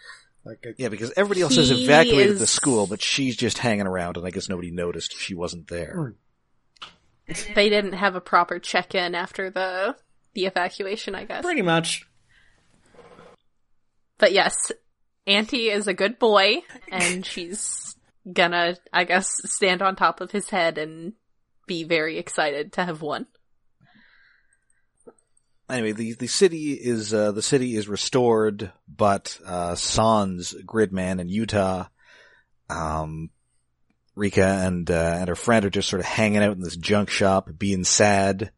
Like, a, Yeah, because everybody else has He evacuated the school, but she's just hanging around, and I guess nobody noticed she wasn't there. Hmm. They didn't have a proper check-in after the the evacuation, I guess. Pretty much. But yes, Anti is a good boy, and she's gonna, I guess, stand on top of his head and be very excited to have won. Anyway, the the city is uh, the city is restored, but uh, Sans, Gridman, and Yuta, um, Rika and uh, and her friend are just sort of hanging out in this junk shop, being sad.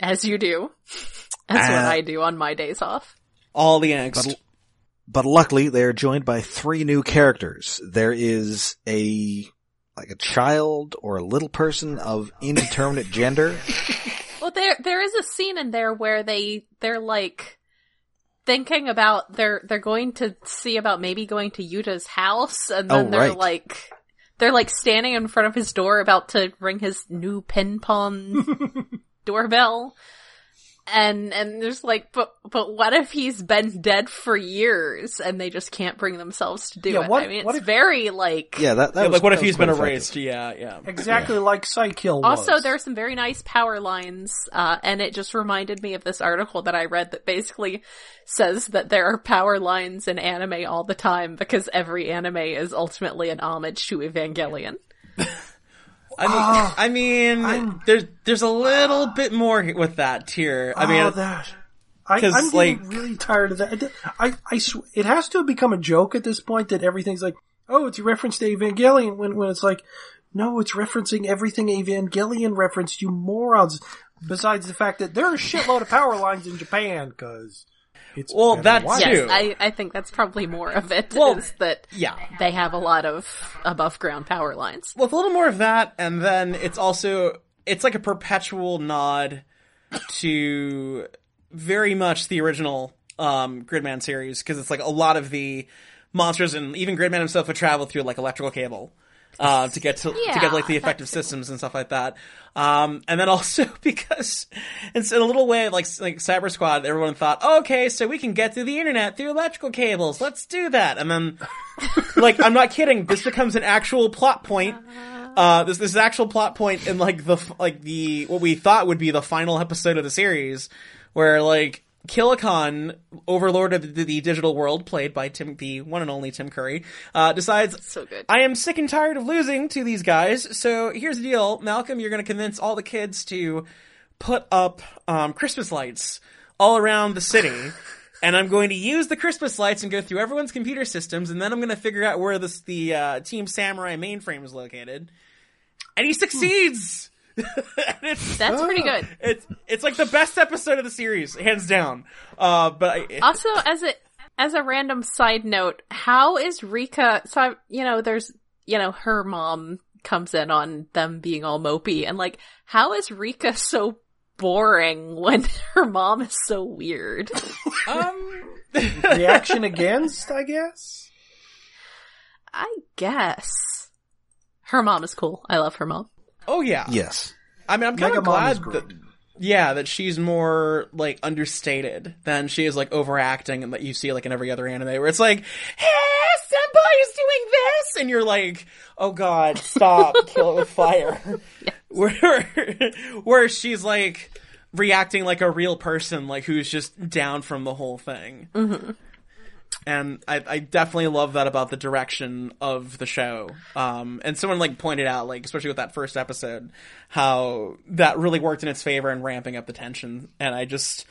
As you do. (laughs) That's what Uh, I do on my days off. All the angst. But, but luckily, they are joined by three new characters. There is a like a child or a little person of indeterminate gender. (laughs) Well, there there is a scene in there where they they're like thinking about they're they're going to see about maybe going to Yuta's house, and then Oh, they're right. like they're like standing in front of his door about to ring his new pin pawn (laughs) doorbell. And and there's like, but but what if he's been dead for years and they just can't bring themselves to do Yeah, it? I mean, what it's if- very like Yeah, that, that Yeah, was, like, what if he's been quite erased? effective. Yeah, yeah. exactly like Psykill was. Also, there are some very nice power lines, uh, and it just reminded me of this article that I read that basically says that there are power lines in anime all the time because every anime is ultimately an homage to Evangelion. (laughs) I mean, Ah, I mean, I'm- there's there's a little bit more with that tier. I mean, oh, that. I, getting like- really tired of that. I, I, sw- it has to become a joke at this point that everything's like, oh, it's a reference to Evangelion when, when it's like, no, it's referencing everything Evangelion referenced, you morons. Besides the fact that there are a shitload of power lines in Japan, cause it's Well, better that watch. too. Yes, I, I think that's probably more of it. Well, is that yeah. they have a lot of above ground power lines. with a little more of that, and then it's also it's like a perpetual nod to very much the original um, Gridman series because it's like a lot of the monsters and even Gridman himself would travel through like electrical cable. Uh, to get to, to get like the effective systems and stuff like that, um, and then also (laughs) because it's in a little way like like Cyber Squad, everyone thought, oh, okay, so we can get through the internet through electrical cables. Let's do that, and then (laughs) like I'm not kidding. This becomes an actual plot point. Uh, this this is actual plot point in like the like the what we thought would be the final episode of the series, where like Kilokahn, Overlord of the, the digital world, played by Tim, the one and only Tim Curry, uh, decides So good. I am sick and tired of losing to these guys. So here's the deal, Malcolm. You're going to convince all the kids to put up um, Christmas lights all around the city. (laughs) And I'm going to use the Christmas lights and go through everyone's computer systems, and then I'm going to figure out where this, the uh, Team Samurai mainframe is located. And he succeeds. And it's, (laughs) That's pretty good. (laughs) it's it's like the best episode of the series, hands down. Uh, but I, Also, as a as a random side note, how is Rika? So I- you know, there's you know her mom comes in on them being all mopey, and like, how is Rika so boring (laughs) when her mom is so weird? um, Reaction against, I guess? I guess her mom is cool. I love her mom. Oh yeah, Yes. I mean, I'm kind of glad that, yeah, that she's more like understated than she is like overacting and that you see like in every other anime where it's like, hey, senpai is doing this, and you're like, oh god, stop, (laughs) kill it with fire. Where, (laughs) where she's like reacting like a real person, like who's just down from the whole thing. Mm-hmm. And I, I definitely love that about the direction of the show. Um, and someone like pointed out, like especially with that first episode, how that really worked in its favor in ramping up the tension. And I just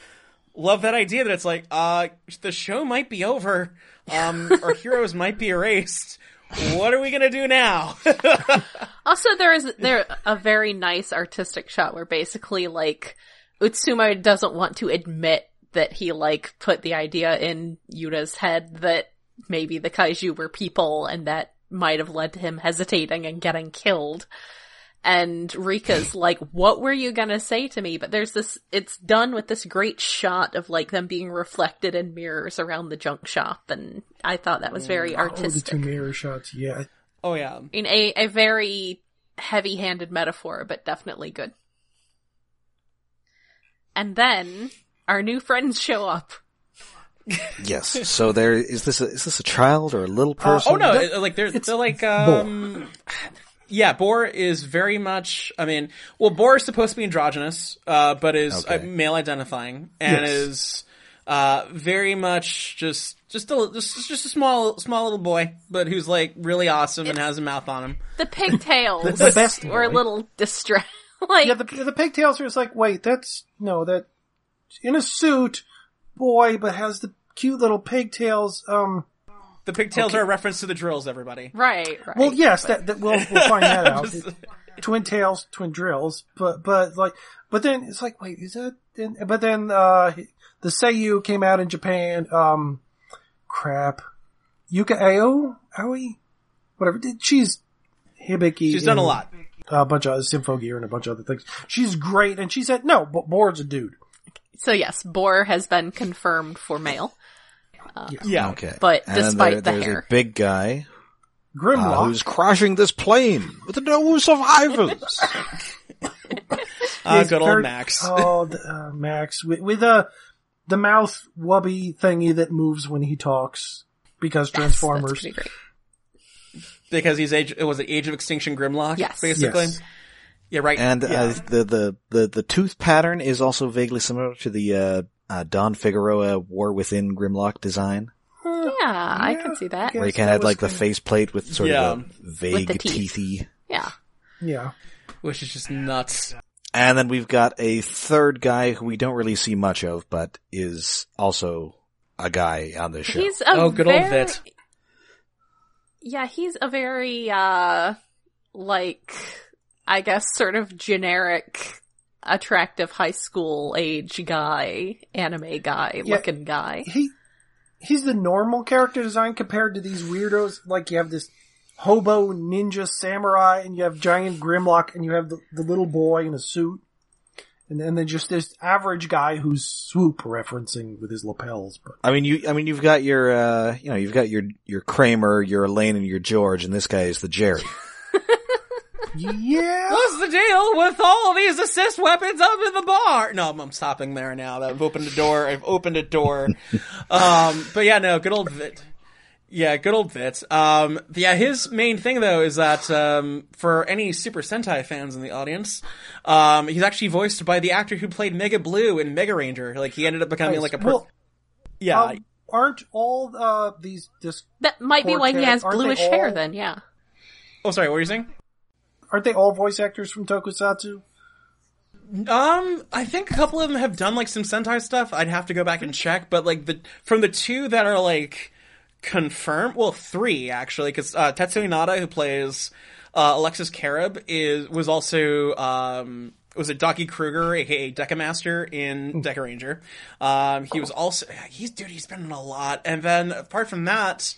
love that idea that it's like, uh, the show might be over. Um, our (laughs) heroes might be erased. What are we gonna do now? (laughs) Also, there is there a very nice artistic shot where basically like Utsumi doesn't want to admit that he like put the idea in Yuta's head that maybe the kaiju were people and that might have led to him hesitating and getting killed. And Rika's (laughs) like, what were you gonna say to me? But there's this, it's done with this great shot of like them being reflected in mirrors around the junk shop. And I thought that was very Oh, the artistic. two mirror shots, yeah. oh yeah. in a, a very heavy handed metaphor, but definitely good. And then our new friends show up. Yes. So there is this. A, is this a child or a little Uh, person? oh no, that- like they're it's they're like um, yeah, Borr is very much. I mean, well, Borr is supposed to be androgynous, uh, but is uh, male identifying and Yes. is uh very much just just a just, just a small small little boy, but who's like really awesome and has a mouth on him. The pigtails The- the best were a little distressed. (laughs) like, Yeah, the the pigtails are just like, wait, that's no, that in a suit, boy, but has the cute little pigtails. Um, The pigtails are a reference to the drills. Everybody. right, right. well, yes, that, that we'll we'll (laughs) find that out. Just- twin tails, twin drills, but but like, but then it's like, wait, is that? Then, but then uh the Seiyu came out in Japan. Um, crap, Yuka Ao, Aoi, whatever. She's Hibiki. She's done a lot. A bunch of Symphogear and a bunch of other things. She's great, and she said, "No, but Board's a dude." So yes, Borr has been confirmed for male, Yeah. Okay. but And despite there- the hair, a big guy uh, Grimlock. who's crashing this plane with no survivors. Uh, good old Max. Oh, uh, Max with, with uh, the mouth wubby thingy that moves when he talks because Yes, Transformers. pretty great. because he's age. It was the Age of Extinction Grimlock. Yes. basically. Yes. Yeah, right. And yeah. uh, the, the the the tooth pattern is also vaguely similar to the uh, uh, Don Figueroa War Within Grimlock design, Yeah, I can see that. where he Yes, kind of had like the kinda- faceplate with sort Yeah. of a vague the teeth. teethy. Yeah. Yeah. which is just nuts. And then we've got a third guy who we don't really see much of, but is also a guy on this show. He's a Oh, good old very- Vit. Yeah, he's a very uh like I guess sort of generic attractive high school age guy, anime guy Yeah. looking guy. He he's the normal character design compared to these weirdos. Like you have this hobo ninja samurai, and you have giant Grimlock, and you have the, the little boy in a suit, and then then just this average guy who's swoop referencing with his lapels. But I mean, you. I mean, you've got your, uh, you know, you've got your your Kramer, your Elaine, and your George, and this guy is the Jerry. (laughs) yeah, What's the deal with all these assist weapons up in the bar? No, I'm, I'm stopping there now. I've opened a door. I've opened a door. (laughs) um, but yeah, no, good old Vit. Yeah, good old Vit. Um, yeah, his main thing though is that um, for any Super Sentai fans in the audience, um, he's actually voiced by the actor who played Mega Blue in Mega Ranger. Like he ended up becoming Nice. like a per- Well, yeah. um, aren't all uh, these this That might be why he has aren't they bluish hair then, yeah. oh, sorry, what were you saying? Aren't they all voice actors from Tokusatsu? Um, I think a couple of them have done like some Sentai stuff. I'd have to go back and check, but like the from the two that are like confirmed, well, three actually, because uh, Tetsu Inada, who plays uh, Alexis Kerib, is was also um was a Doggie Kruger, aka Deka Master in Dekaranger. Um, he was also he's dude, he's been in a lot, and then apart from that.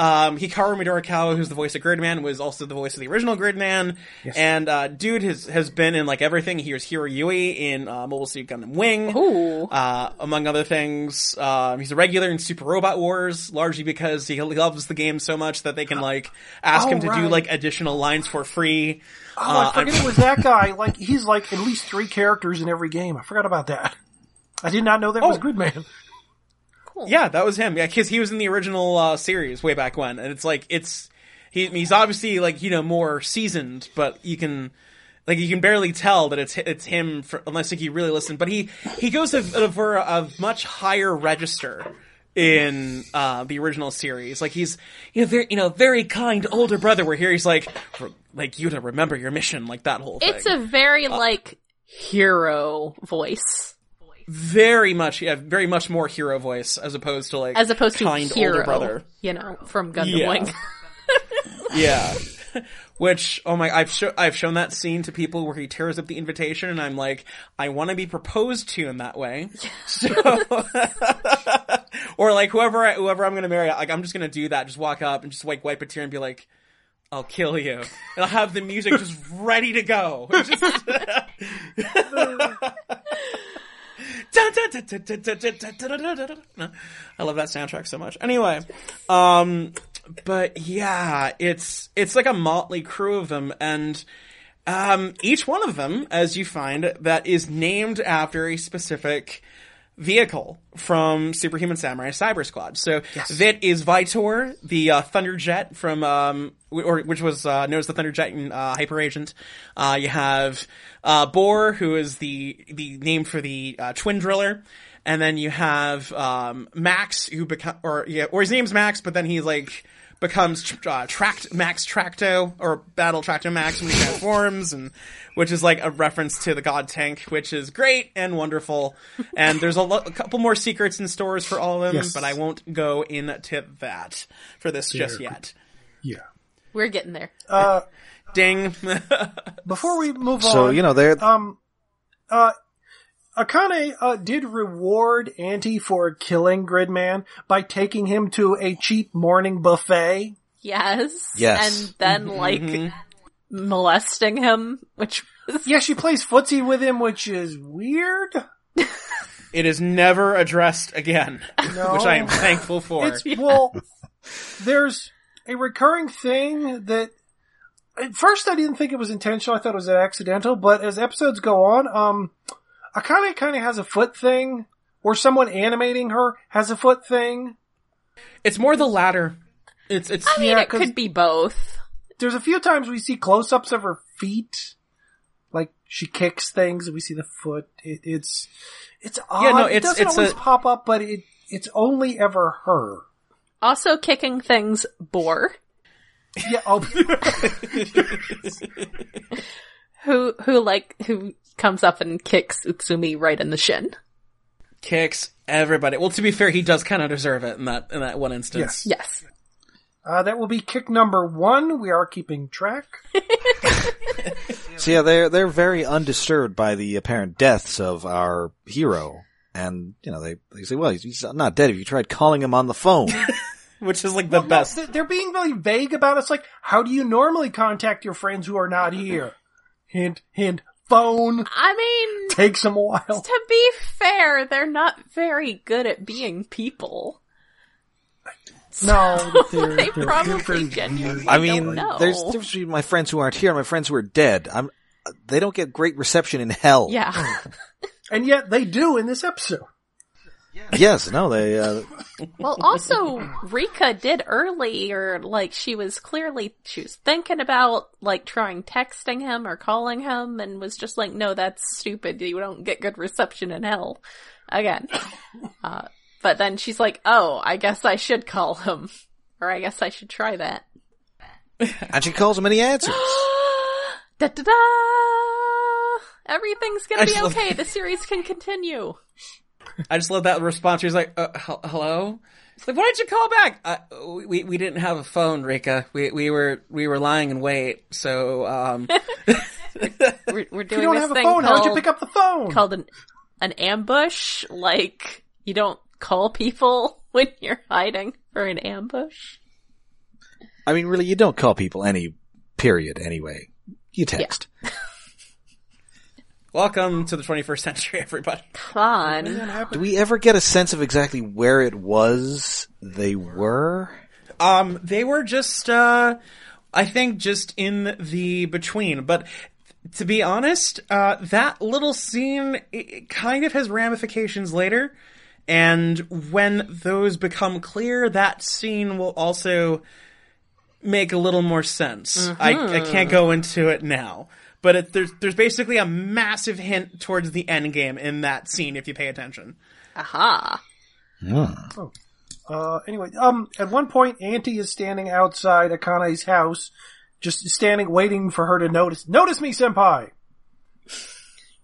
Um, Hikaru Midorikawa, who's the voice of Gridman, was also the voice of the original Gridman. And, uh, dude has, has been in like everything. He was Heero Yuy in, uh, Mobile Suit Gundam Wing. Ooh. Uh, among other things. Um, he's a regular in Super Robot Wars, largely because he loves the game so much that they can like ask Oh, him to do like additional lines for free. Oh, Uh, I forget it was that guy. Like he's like at least three characters in every game. I forgot about that. I did not know that was Oh. Yeah, that was him. Yeah, because he was in the original uh, series way back when, and it's like it's he, he's obviously like you know more seasoned, but you can like you can barely tell that it's it's him for, unless like you really listen. But he he goes of- over a much higher register in uh, the original series. Like he's you know very you know very kind older brother. Where here he's like "For- like you to remember your mission, like that whole thing. It's a very like hero voice. Very much yeah very much more hero voice as opposed to like As opposed to kind hero, older brother. you know, from Gundam Yeah. Wing. (laughs) Yeah. Which, oh my, I've sho- I've shown that scene to people where he tears up the invitation and I'm like, I want to be proposed to in that way. (laughs) So, (laughs) or like whoever, I, whoever I'm going to marry, like I'm just going to do that. Just walk up and just like wipe a tear and be like, I'll kill you. And I'll have the music just ready to go. Just- I love that soundtrack so much. Anyway, um, but yeah, it's it's like a motley crew of them, and um, each one of them, as you find, that is named after a specific vehicle from Superhuman Samurai Cyber Squad. So that is Vitor, the uh, Thunderjet from, um, w- or which was uh, known as the Thunderjet in uh, Hyper Agent. Uh, you have uh, Borr, who is the the name for the uh, Twin Driller. And then you have um, Max, who become, or yeah, or his name's Max, but then he like becomes uh, Tract Max Tracto or Battle Tracto Max when he transforms, and which is like a reference to the God Tank, which is great and wonderful. And there's a, lo- a couple more secrets in stores for all of them, Yes. but I won't go into that for this just yet. Yeah. We're getting there. Uh, (laughs) Ding. (laughs) before we move on, So you know they're um, uh, Akane uh, did reward Anti for killing Gridman by taking him to a cheap morning buffet. Yes. Yes. And then like molesting him, which was Yeah, she plays footsie with him, which is weird. (laughs) it is never addressed again, No. which I am thankful for. It's well, there's a recurring thing that at first I didn't think it was intentional. I thought it was accidental, but as episodes go on, um, Akane kind of has a foot thing, or someone animating her has a foot thing. It's more the latter. It's it's I mean Yeah, it 'cause- could be both. There's a few times we see close-ups of her feet, like she kicks things, and we see the foot. It, it's it's odd. Yeah, no, it doesn't it's always a- pop up, but it it's only ever her. Also kicking things bore. Yeah. Oh, (laughs) (laughs) Who who like who comes up and kicks Utsumi right in the shin. kicks everybody. Well, to be fair, he does kind of deserve it in that in that one instance. Yes. uh, that will be kick number one. We are keeping track. (laughs) so yeah they're they're very undisturbed by the apparent deaths of our hero, and you know they they say, well, he's, he's not dead. If you tried calling him on the phone, (laughs) which is like the No, best. th- they're being really vague about it. It's like, how do you normally contact your friends who are not here? Hint, hint, phone. I mean Takes them a while. to be fair, they're not very good at being people. No, (laughs) they're, they they're probably very genuinely I don't mean, know. there's a difference between my friends who aren't here and my friends who are dead. I'm they don't get great reception in hell. yeah. (laughs) And yet they do in this episode. Yes, no, they. Uh, Well, also, Rika did earlier, like, she was clearly, she was thinking about, like, trying texting him or calling him and was just like, no, that's stupid. You don't get good reception in hell. Again. (laughs) Uh, but then she's like, oh, I guess I should call him. Or I guess I should try that. (laughs) and she calls him and he answers. da da da! Everything's gonna be okay. The series can continue. I just love that response. He's like, uh, hel- "Hello." It's like, "Why didn't you call back?" Uh, we we didn't have a phone, Rika. We we were we were lying in wait. So um, (laughs) We're, we're doing you don't this have a thing phone, how would you pick up the phone? called an an ambush. Like you don't call people (laughs) when you're hiding for an ambush. I mean, really, you don't call people any period anyway. You text. (laughs) welcome to the 21st century, (laughs) everybody. Come on. Do we ever get a sense of exactly where it was they were? Um, they were just, uh, I think, just in the between. But to be honest, uh, that little scene it, it kind of has ramifications later. And when those become clear, that scene will also make a little more sense. I, I can't go into it now. But it, there's there's basically a massive hint towards the end game in that scene if you pay attention. Aha. Uh, anyway, um, at one point, Anti is standing outside Akane's house, just standing waiting for her to notice. Notice me, senpai!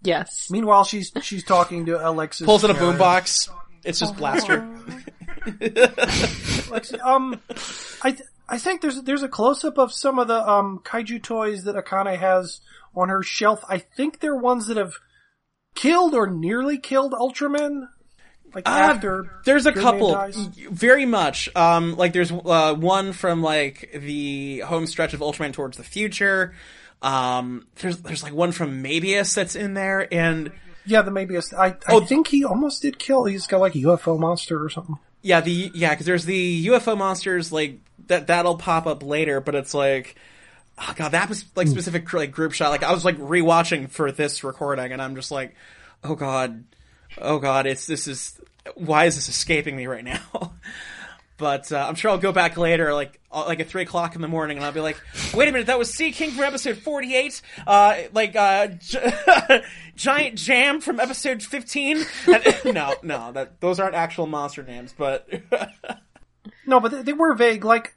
Yes. Meanwhile, she's, she's talking to Alexis. Pulls in a Karen. boombox. It's just Blaster. (laughs) Alexis- um, I, th- I think there's, there's a close-up of some of the, um, kaiju toys that Akane has on her shelf. I think they're ones that have killed or nearly killed Ultraman. Like after There's a couple, very much. Um, like there's uh, one from like the home stretch of Ultraman Towards the Future. Um, there's there's like one from Mebius that's in there, and Yeah, the maybe I, I Oh. think he almost did kill. He's got like a UFO monster or something. yeah, the yeah, because there's the UFO monsters like that that'll pop up later, but it's like. Oh god, that was like specific like group shot. Like I was like rewatching for this recording, and I'm just like, oh god, oh god, it's this is why is this escaping me right now? (laughs) but uh, I'm sure I'll go back later, like uh, like at three o'clock in the morning, and I'll be like, wait a minute, that was Sea King from episode 48, uh, like uh, (laughs) Gi- Giant Jam from episode 15. And- (laughs) no, no, that those aren't actual monster names, but No, but they, they were vague. Like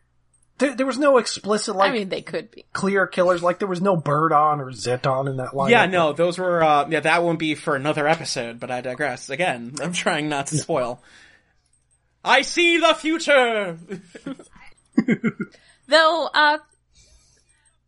there, there was no explicit like I mean, they could be. clear killers. Like there was no Birdon or Zetton in that line. yeah, no, those were uh, yeah, that won't be for another episode. But I digress. Again, (laughs) I'm trying not to spoil. I see the future. (laughs) Though, uh,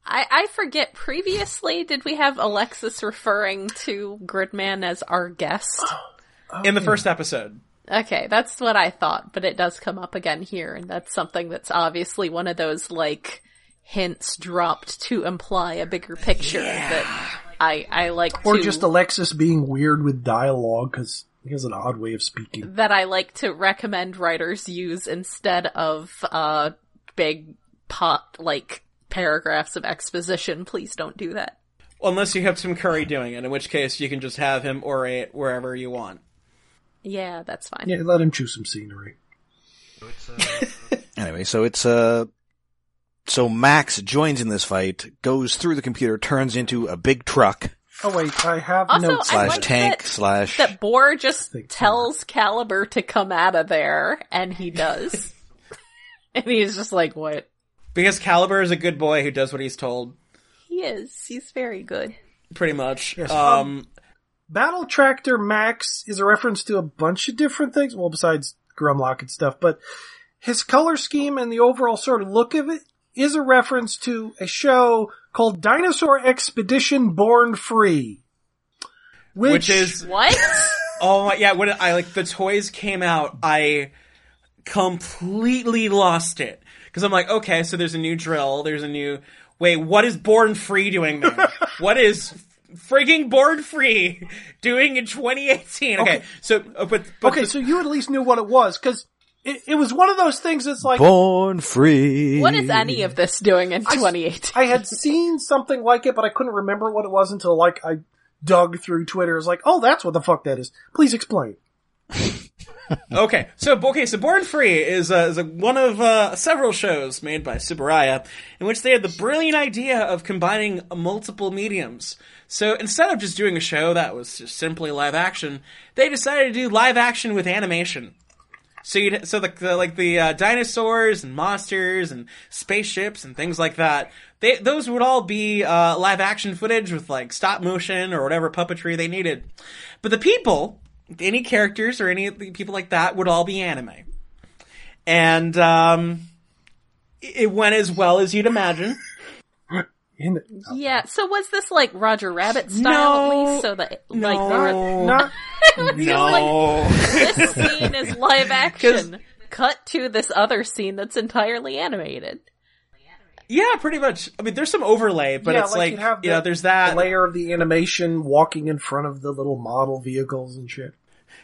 I, I forget, previously, did we have Alexis referring to Gridman as our guest? (gasps) in the first episode. Okay, that's what I thought, but it does come up again here, and that's something that's obviously one of those, like, hints dropped to imply a bigger picture that I, I like Or to, just Alexis being weird with dialogue because he has an odd way of speaking. that I like to recommend writers use instead of, uh, big pot, like, paragraphs of exposition. Please don't do that. Unless you have Tim Curry doing it, in which case you can just have him orate wherever you want. Yeah, that's fine. Yeah, let him choose some scenery. (laughs) Anyway, so it's uh so Max joins in this fight, goes through the computer, turns into a big truck Oh wait, I have Also, notes. I slash like tank that- slash that Borr just Think tells Caliber to come out of there, and he does. (laughs) and he's just like, what? Because Caliber is a good boy who does what he's told, He is. He's very good. pretty much. Yes, um, Battle Tracto Max is a reference to a bunch of different things, well, besides Grimlock and stuff, but his color scheme and the overall sort of look of it is a reference to a show called Dinosaur Expedition Born Free. Which, which is What? (laughs) oh my, yeah. When I like the toys came out, I completely lost it because I'm like, okay, so there's a new drill, there's a new. Wait, what is Born Free doing there? (laughs) what is frigging Born Free (laughs) doing in 2018? Okay, Okay. so uh, but, but okay, the- so you at least knew what it was, cause it, it was one of those things that's like, born free. what is any of this doing in 2018? I had seen something like it, but I couldn't remember what it was until like I dug through Twitter. It was like, oh, that's what the fuck that is. Please explain. (laughs) Okay, so okay, so Born Free is, uh, is a, one of uh, several shows made by Tsuburaya in which they had the brilliant idea of combining multiple mediums. So instead of just doing a show that was just simply live action, they decided to do live action with animation. So you so the, the like the uh, dinosaurs and monsters and spaceships and things like that. They those would all be uh, live action footage with like stop motion or whatever puppetry they needed. But the people, any characters or any people like that would all be anime. And um, it went as well as you'd imagine. In the, yeah, so was this like Roger Rabbit style at No. least? So that, like, there were- not, (laughs) (laughs) No. this (laughs) scene is live action. Cut to this other scene that's entirely animated. yeah, pretty much. I mean, there's some overlay, but yeah, it's like, like, you have you know, there's that. layer of the animation walking in front of the little model vehicles and shit.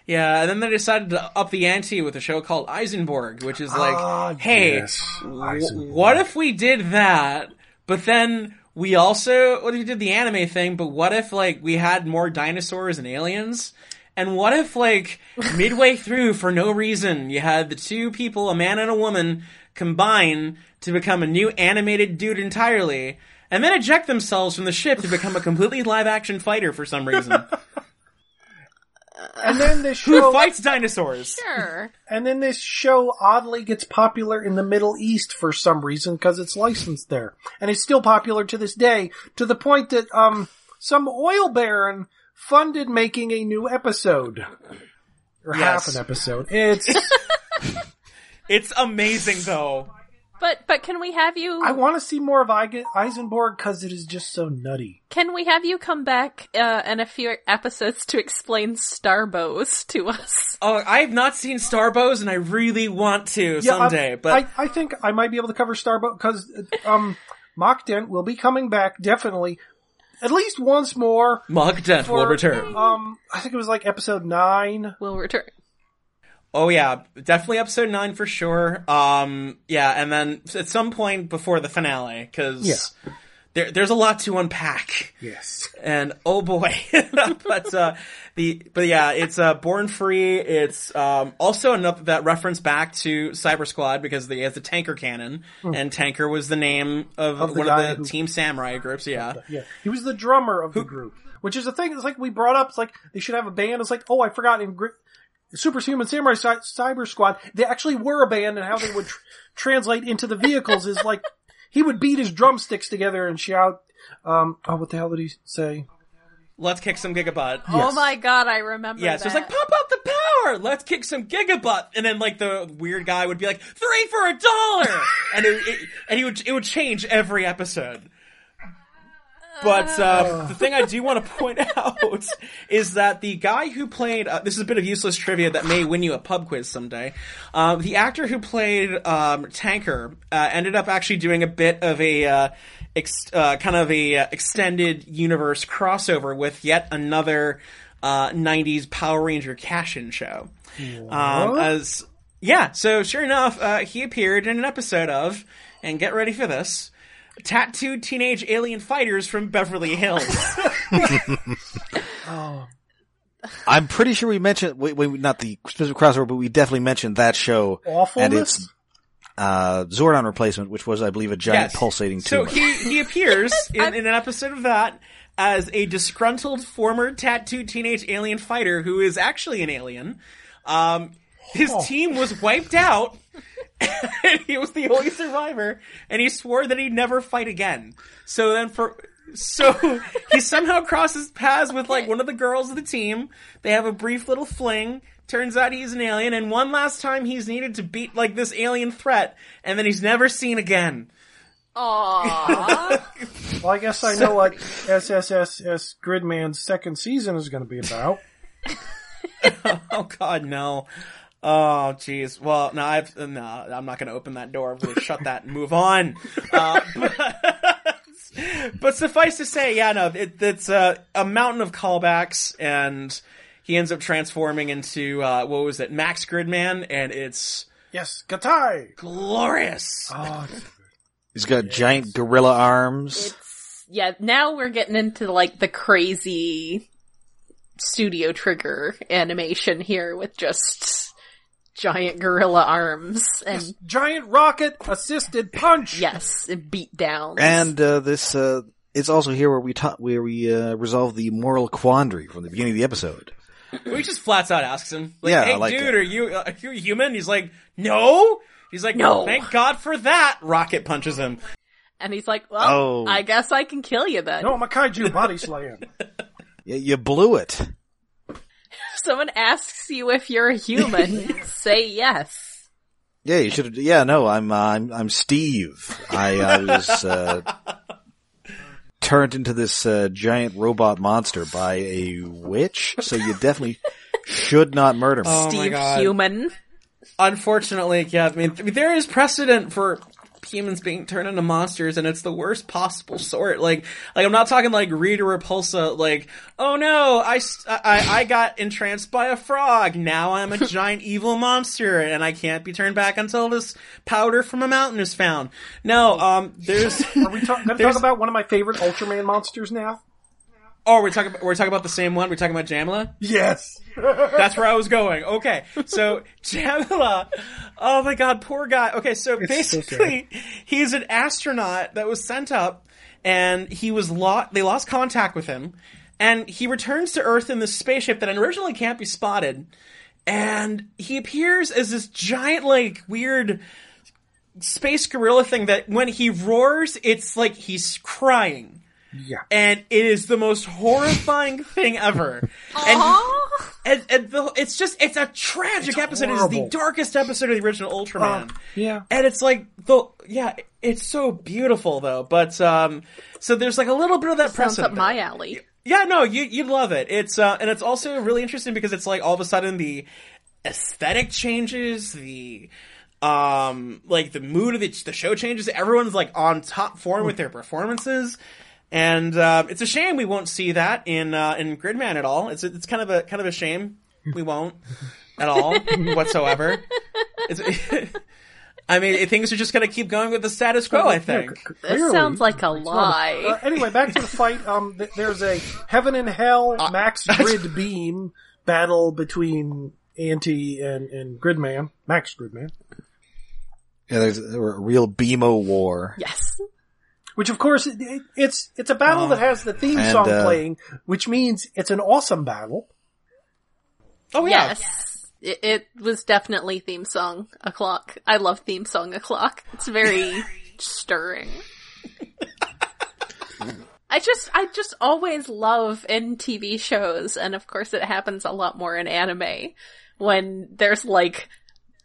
Yeah, and then they decided to up the ante with a show called Eisenborg, which is like, Ah, hey, yes, w- what if we did that, but then we also, what if we did the anime thing, but what if like we had more dinosaurs and aliens? And what if like (laughs) midway through, for no reason, you had the two people, a man and a woman, combine to become a new animated dude entirely, and then eject themselves from the ship to become a (laughs) completely live action fighter for some reason, (laughs) And then this show (laughs) who show, fights dinosaurs? Sure. and then this show oddly gets popular in the Middle East for some reason because it's licensed there, and it's still popular to this day. To the point that um, some oil baron funded making a new episode or half an episode. It's (laughs) It's amazing though. But but can we have you I want to see more of Eige- Eisenborg because it is just so nutty. can we have you come back uh, in a few episodes to explain Starbows to us? Oh, I have not seen Starbows, and I really want to someday. I, but I, I think I might be able to cover Starbucks because um, Mock Dent will be coming back definitely at least once more. Mug Dent will return. Um, I think it was like episode nine. We'll return. Oh yeah, definitely episode nine for sure. Um, yeah, and then at some point before the finale, because Yeah. there, there's a lot to unpack. Yes. And oh boy, (laughs) but uh, the but yeah, it's uh, Born Free. It's um, also another that reference back to Cyber Squad because they has the tanker cannon, and tanker was the name of. Of the one of the who- Team Samurai groups. Yeah, Yeah. He was the drummer of the group, which is a thing. It's like we brought up. It's like they should have a band. It's like, oh, I forgot in Superhuman Samurai Cy- Cyber Squad, they actually were a band, and how they would tr- (laughs) translate into the vehicles is like he would beat his drumsticks together and shout. Um, oh, what the hell did he say? let's kick some gigabutt. Oh my god, I remember. Yeah, so it's like that. pump up the power. Let's kick some gigabutt, and then like the weird guy would be like three for a dollar, (laughs) and it, it and he would it would change every episode. But uh, the thing I do want to point (laughs) out is that the guy who played uh, this is a bit of useless trivia that may win you a pub quiz someday. Uh, the actor who played um, Tanker uh, ended up actually doing a bit of a uh, ex- uh, kind of a uh, extended universe crossover with yet another uh, '90s Power Ranger cash-in show. Um, as yeah, so sure enough, uh, he appeared in an episode of, and get ready for this, tattooed teenage alien fighters from Beverly Hills. (laughs) I'm pretty sure we mentioned, we, we, not the specific crossover, but we definitely mentioned that show. And Awfulness. it's, uh, Zordon replacement, which was, I believe, a giant pulsating So he he appears (laughs) in, in an episode of that as a disgruntled former tattooed teenage alien fighter who is actually an alien. Um, his team was wiped out. And (laughs) he was the only survivor, and he swore that he'd never fight again. So then for so (laughs) he somehow crosses paths with like one of the girls of the team. They have a brief little fling. Turns out he's an alien, and one last time he's needed to beat like this alien threat, and then he's never seen again. Aww. (laughs) well, I guess I know what SSSS Gridman's second season is going to be about. Oh God, no. Oh jeez. Well, no, I've no. I'm not going to open that door. I'm going to shut that and move on. Uh, but, (laughs) but suffice to say, yeah, no, it, it's a, a mountain of callbacks, and he ends up transforming into uh, what was it, Max Gridman, and it's Yes, Gatai. glorious. Oh, He's got giant gorilla arms. yeah, now we're getting into like the crazy studio trigger animation here with just giant gorilla arms and giant rocket assisted punch. yes, and beat downs. And, uh, this, uh, it's also here where we ta- where we, uh, resolve the moral quandary from the beginning of the episode. he just flats out asks him, like, Yeah, "Hey, like dude, that. are you uh, are you human?" He's like, "No." He's like, No. Thank God for that." Rocket punches him. And he's like, well, Oh. I guess I can kill you then. No, I'm a kaiju body slam. (laughs) Y- you blew it. If someone asks you if you're a human, (laughs) say yes. Yeah, you should. Yeah, no, I'm uh, I'm I'm Steve. I, I was uh, turned into this uh, giant robot monster by a witch, so you definitely should not murder me. Oh my Steve God. Human. Unfortunately, yeah, I mean, there is precedent for humans being turned into monsters, and it's the worst possible sort. Like, like I'm not talking like Rita Repulsa, like, oh no, I, I i got entranced by a frog. Now I'm a (laughs) giant evil monster, and I can't be turned back until this powder from a mountain is found. No, um, there's. Are we ta- going (laughs) to talk about one of my favorite Ultraman monsters now? Oh, we're talking. About, we're talking about the same one. We're talking about Jamila. Yes. That's where I was going. Okay, so (laughs) Jamila, oh my god, poor guy. Okay, so It's so basically, he's an astronaut that was sent up, and he was lost. They lost contact with him, and he returns to Earth in this spaceship that originally can't be spotted, and he appears as this giant, like weird space gorilla thing that when he roars, it's like he's crying Yeah. and it is the most horrifying (laughs) thing ever. And, Aw. and, and the, it's just, it's a tragic It's episode. It's the darkest episode of the original Ultraman. Uh, yeah. And it's like, the, yeah, it's so beautiful though. But, um, so there's like a little bit of that Sounds precedent. up my alley. Yeah, no, you, you'd love it. It's, uh, and it's also really interesting because it's like all of a sudden the aesthetic changes, the, um, like the mood of the, the show changes. Everyone's like on top form with their performances. And, uh, it's a shame we won't see that in, uh, in Gridman at all. It's, it's kind of a, kind of a shame we won't at all (laughs) whatsoever. It's, (laughs) I mean, things are just going to keep going with the status quo. I Yeah, think. c- This sounds like a Uh, lie. anyway, back to the fight. Um, th- there's a heaven and hell Uh, max (laughs) grid beam battle between Anti and, and Gridman. Max Gridman. Yeah, there's a real BMO war. Yes. Which of course, it, it- it's, it's a battle Oh. that has the theme And, song uh, playing, which means it's an awesome battle. Oh yeah. Yes. It, it was definitely theme song o'clock. I love theme song o'clock. It's very (laughs) stirring. (laughs) I just, I just always love in TV shows, and of course it happens a lot more in anime, when there's like,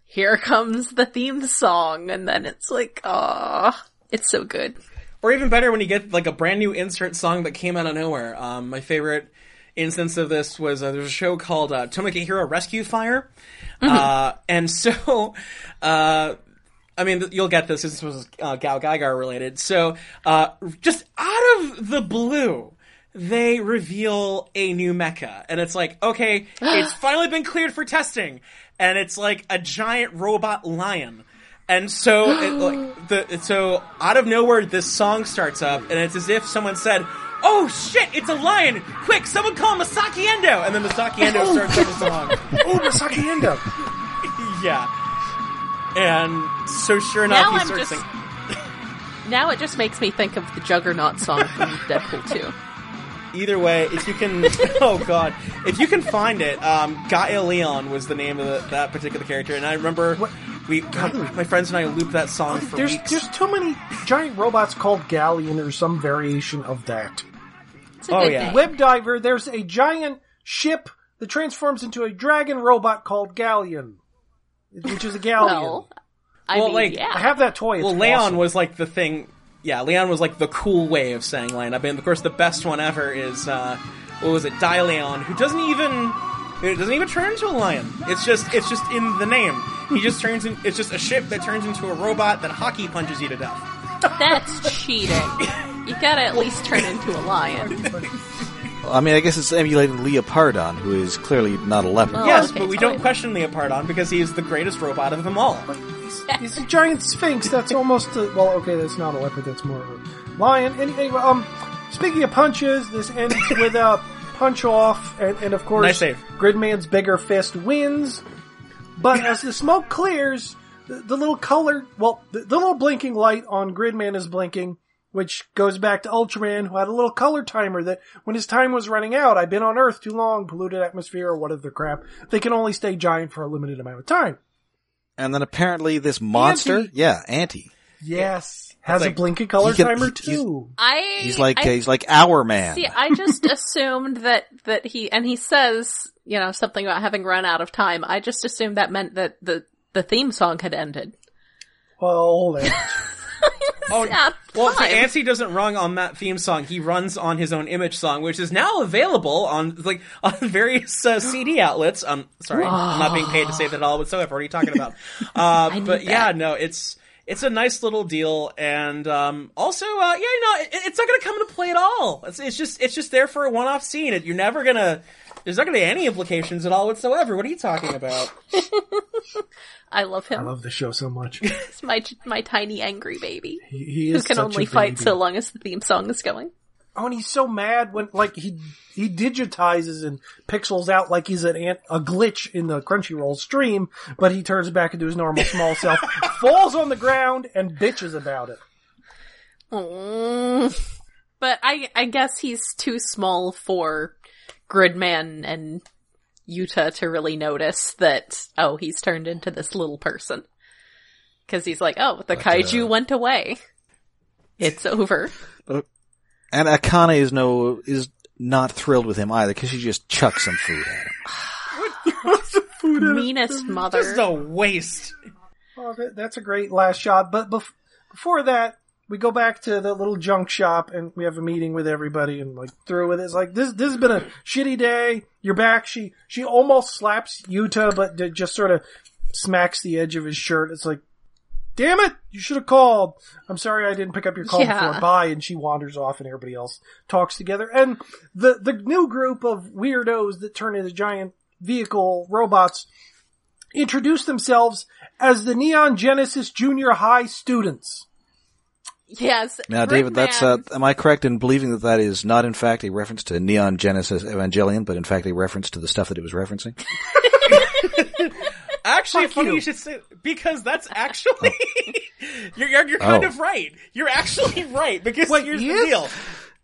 here comes the theme song, and then it's like, ah, it's so good. Or even better when you get like a brand new insert song that came out of nowhere. Um, my favorite instance of this was uh, there's a show called uh, Tomica Hero Rescue Fire, uh, and (laughs) so. Uh, I mean, you'll get this. This was uh, GaoGaiGar related. So, uh, just out of the blue, they reveal a new mecha, and it's like, okay, (gasps) it's finally been cleared for testing, and it's like a giant robot lion. And so, it, like (gasps) the so out of nowhere, this song starts up, and it's as if someone said, "Oh shit, it's a lion! Quick, someone call Masaki Endo!" And then Masaki Endo (laughs) starts up the song. (laughs) Oh, Masaki Endo! (laughs) yeah. And so, sure enough, Now he I'm starts just- singing. Now it just makes me think of the Juggernaut song from Deadpool 2. Either way, if you can, oh god, if you can find it, um, Gaia Leon was the name of the, that particular character, and I remember we, God, my friends and I loop that song for There's, weeks. there's too many giant robots called Galleon or some variation of that. It's a Oh, good yeah. name. Web Diver, there's a giant ship that transforms into a dragon robot called Galleon. Which is a galleon. Well, I Well, mean, like, yeah. I have that toy. It's well, Leon awesome. was like the thing. Yeah, Leon was like the cool way of saying Lion. I mean, of course, the best one ever is uh, what was it, Dileon, who doesn't even it doesn't even turn into a lion. It's just it's just in the name. He just turns in. It's just a ship that turns into a robot that hockey punches you to death. That's cheating. You gotta at least turn into a lion. I mean, I guess it's emulating Leopardon, who is clearly not a leopard. Oh, yes, okay, but we don't question Leopardon because he is the greatest robot of them all. He's a giant sphinx. That's almost a, well. Okay, that's not a leopard. That's more of a lion. Anyway, um, speaking of punches, this ends with a punch off, and, and of course, Nice save. Gridman's bigger fist wins. But as the smoke clears, the, the little color, well, the, the little blinking light on Gridman is blinking, which goes back to Ultraman, who had a little color timer that when his time was running out, I've been on Earth too long, polluted atmosphere, or whatever the crap, they can only stay giant for a limited amount of time. And then apparently this monster, Anti. yeah, Anti. Yes. Has like- a blinking color can- timer he- he's- too. I He's like I, he's like our man. see. I just (laughs) assumed that that he and he says you know something about having run out of time. I just assumed that meant that the the theme song had ended. Well, (laughs) Oh, Yeah, well, see, fine. Anti doesn't run on that theme song. He runs on his own image song, which is now available on like (laughs) on various uh, CD outlets. Um, sorry, I'm not being paid to say that at all whatsoever. What are you talking about? Uh, need but yeah, that. no, it's it's a nice little deal, and um, also, uh, yeah, you know, it, it's not going to come into play at all. It's, it's just it's just there for a one-off scene. It, you're never gonna. There's not going to be any implications at all whatsoever. What are you talking about? (laughs) I love him. I love the show so much. (laughs) He's my my tiny angry baby He, he who is can such only a fight baby. so long as the theme song is going. Oh, and he's so mad when like he he digitizes and pixels out like he's an ant, a glitch in the Crunchyroll stream, but he turns back into his normal small self, (laughs) falls on the ground, and bitches about it. Mm. But I I guess he's too small for Gridman and Yuta to really notice that oh he's turned into this little person. Cause he's like, oh, the kaiju went away. It's over. And Akane is no is not thrilled with him either because she just chucks some food at him. What? (laughs) the Food Meanest mother. Just a waste. Oh, that, that's a great last shot. But bef- before that, we go back to the little junk shop and we have a meeting with everybody and like through with it. It's like this. This has been a shitty day. You're back. She she almost slaps Yuta, but d- just sort of smacks the edge of his shirt. It's like, damn it! You should have called. I'm sorry I didn't pick up your call Yeah. before. Bye. And she wanders off, and everybody else talks together. And the the new group of weirdos that turn into giant vehicle robots introduce themselves as the Neon Genesis Junior High students. Yes. Now, David, that's uh, am I correct in believing that that is not in fact a reference to Neon Genesis Evangelion, but in fact a reference to the stuff that it was referencing? (laughs) Actually, Fuck funny you. you. should say because that's actually (laughs) you're you're, you're kind Oh. of right. You're actually (laughs) right because Wait, here's he the deal.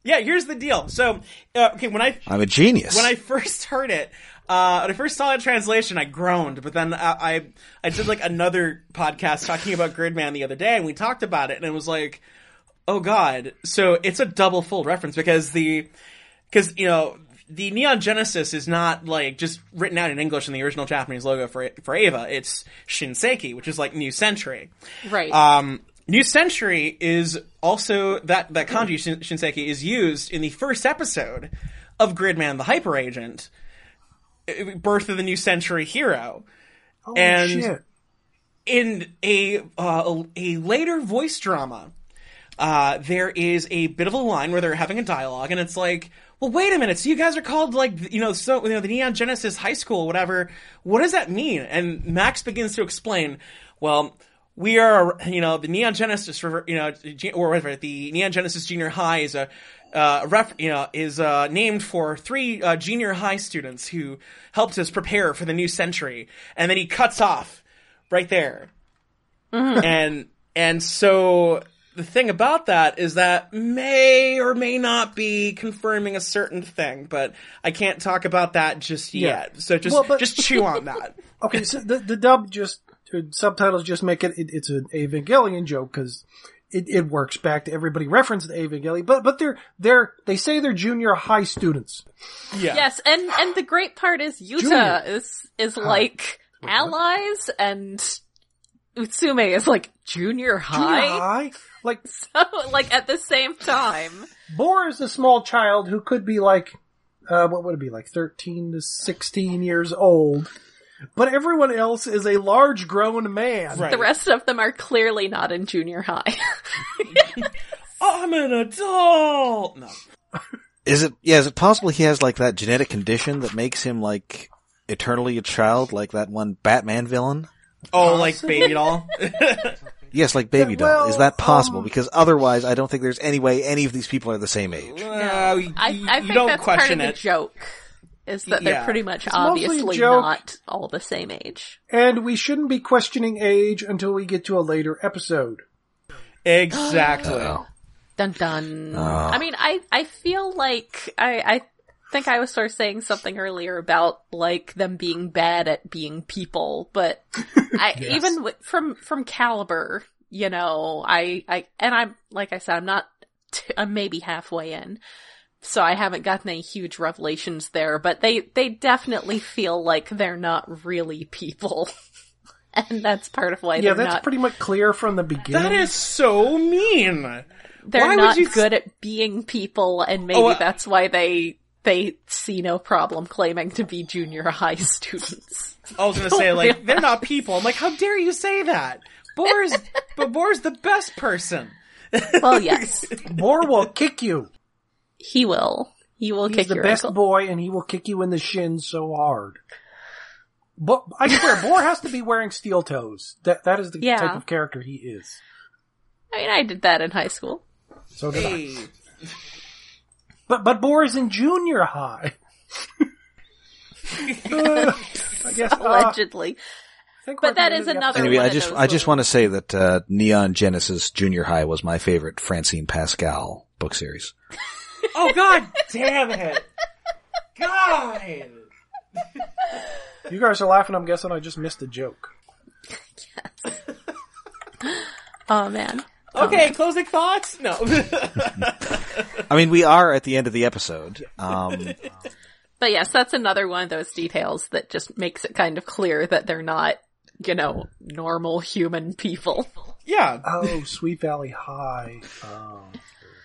Yeah, here's the deal. So, uh, okay, when I I'm a genius. when I first heard it, uh, when I first saw that translation, I groaned. But then I, I I did like another podcast talking about Gridman the other day, and we talked about it, and it was like, oh god. So it's a double fold reference because the because you know the Neon Genesis is not like just written out in English in the original Japanese logo for for Eva. It's Shinseiki, which is like New Century. right. Um, New Century is also that that kanji shin- Shinseiki is used in the first episode of Gridman the Hyper Agent, Birth of the New Century Hero. Oh And- shit. In a uh, a later voice drama, uh, there is a bit of a line where they're having a dialogue, and it's like, "Well, wait a minute. So you guys are called like you know so you know the Neon Genesis High School, whatever. What does that mean?" And Max begins to explain. Well, we are you know the Neon Genesis you know or whatever the Neon Genesis Junior High is a. Uh, ref, you know, is uh, named for three uh, junior high students who helped us prepare for the new century, and then he cuts off right there and and so the thing about that is that may or may not be confirming a certain thing, but I can't talk about that just Yeah. yet. So just Well, but- just chew on that. (laughs) Okay, so the the dub just subtitles just make it, it it's an Evangelion joke because it, it works back to everybody referenced Evangelion, but but they're they're they say they're junior high students. Yeah. Yes, and and the great part is Yuta Junior. is is like allies, and Utsumi is like junior Junior high. high, like (laughs) So like at the same time. Borr is a small child who could be like, uh, what would it be like, thirteen to sixteen years old, but everyone else is a large grown man. Right. The rest of them are clearly not in junior high. (laughs) I'm an adult. No. Is it? Yeah. Is it possible he has like that genetic condition that makes him like eternally a child, like that one Batman villain? Oh, like baby doll. (laughs) Yes, like Baby Doll. well, Is that possible? um, because otherwise, I don't think there's any way any of these people are the same age. Uh, I, you, I you think don't that's part of question the it. joke. Is that they're pretty much mostly a obviously joke. not all the same age. And we shouldn't be questioning age until we get to a later episode. (gasps) Exactly. Dun dun. Ah. I mean, I I feel like I I think I was sort of saying something earlier about like them being bad at being people, but (laughs) I even w- from from Caliber, you know, I I and I'm like I said, I'm not t- I'm maybe halfway in. So I haven't gotten any huge revelations there, but they they definitely feel like they're not really people. (laughs) and that's part of why Yeah, they're that's not pretty much clear from the beginning. That is so mean. they're Why would not you s- good at being people and maybe Oh, uh, that's why they they see no problem claiming to be junior high students. I was gonna say like they're not (laughs) people. I'm like, how dare you say that? Borr's but Borr's the best person. Well, yes, (laughs) Borr will kick you. he will. He will kick you. He's kick the your best ankle. boy, and he will kick you in the shin so hard. But I swear, Borr has to be wearing steel toes. That that is the Yeah. type of character he is. I mean, I did that in high school. So did I. Hey. But but Borr is in junior high. Uh, (laughs) I guess. uh, Allegedly. I But that at the is end of the another. Anyway, one I of just those I just want to say that uh, Neon Genesis Junior High was my favorite Francine Pascal book series. Oh god damn it. God. You guys are laughing. I'm guessing I just missed a joke. (laughs) Oh man. Okay, closing thoughts? No. (laughs) I mean, we are at the end of the episode. Um, (laughs) But yes, that's another one of those details that just makes it kind of clear that they're not, you know, normal human people. yeah. Oh, Sweet Valley High. Oh.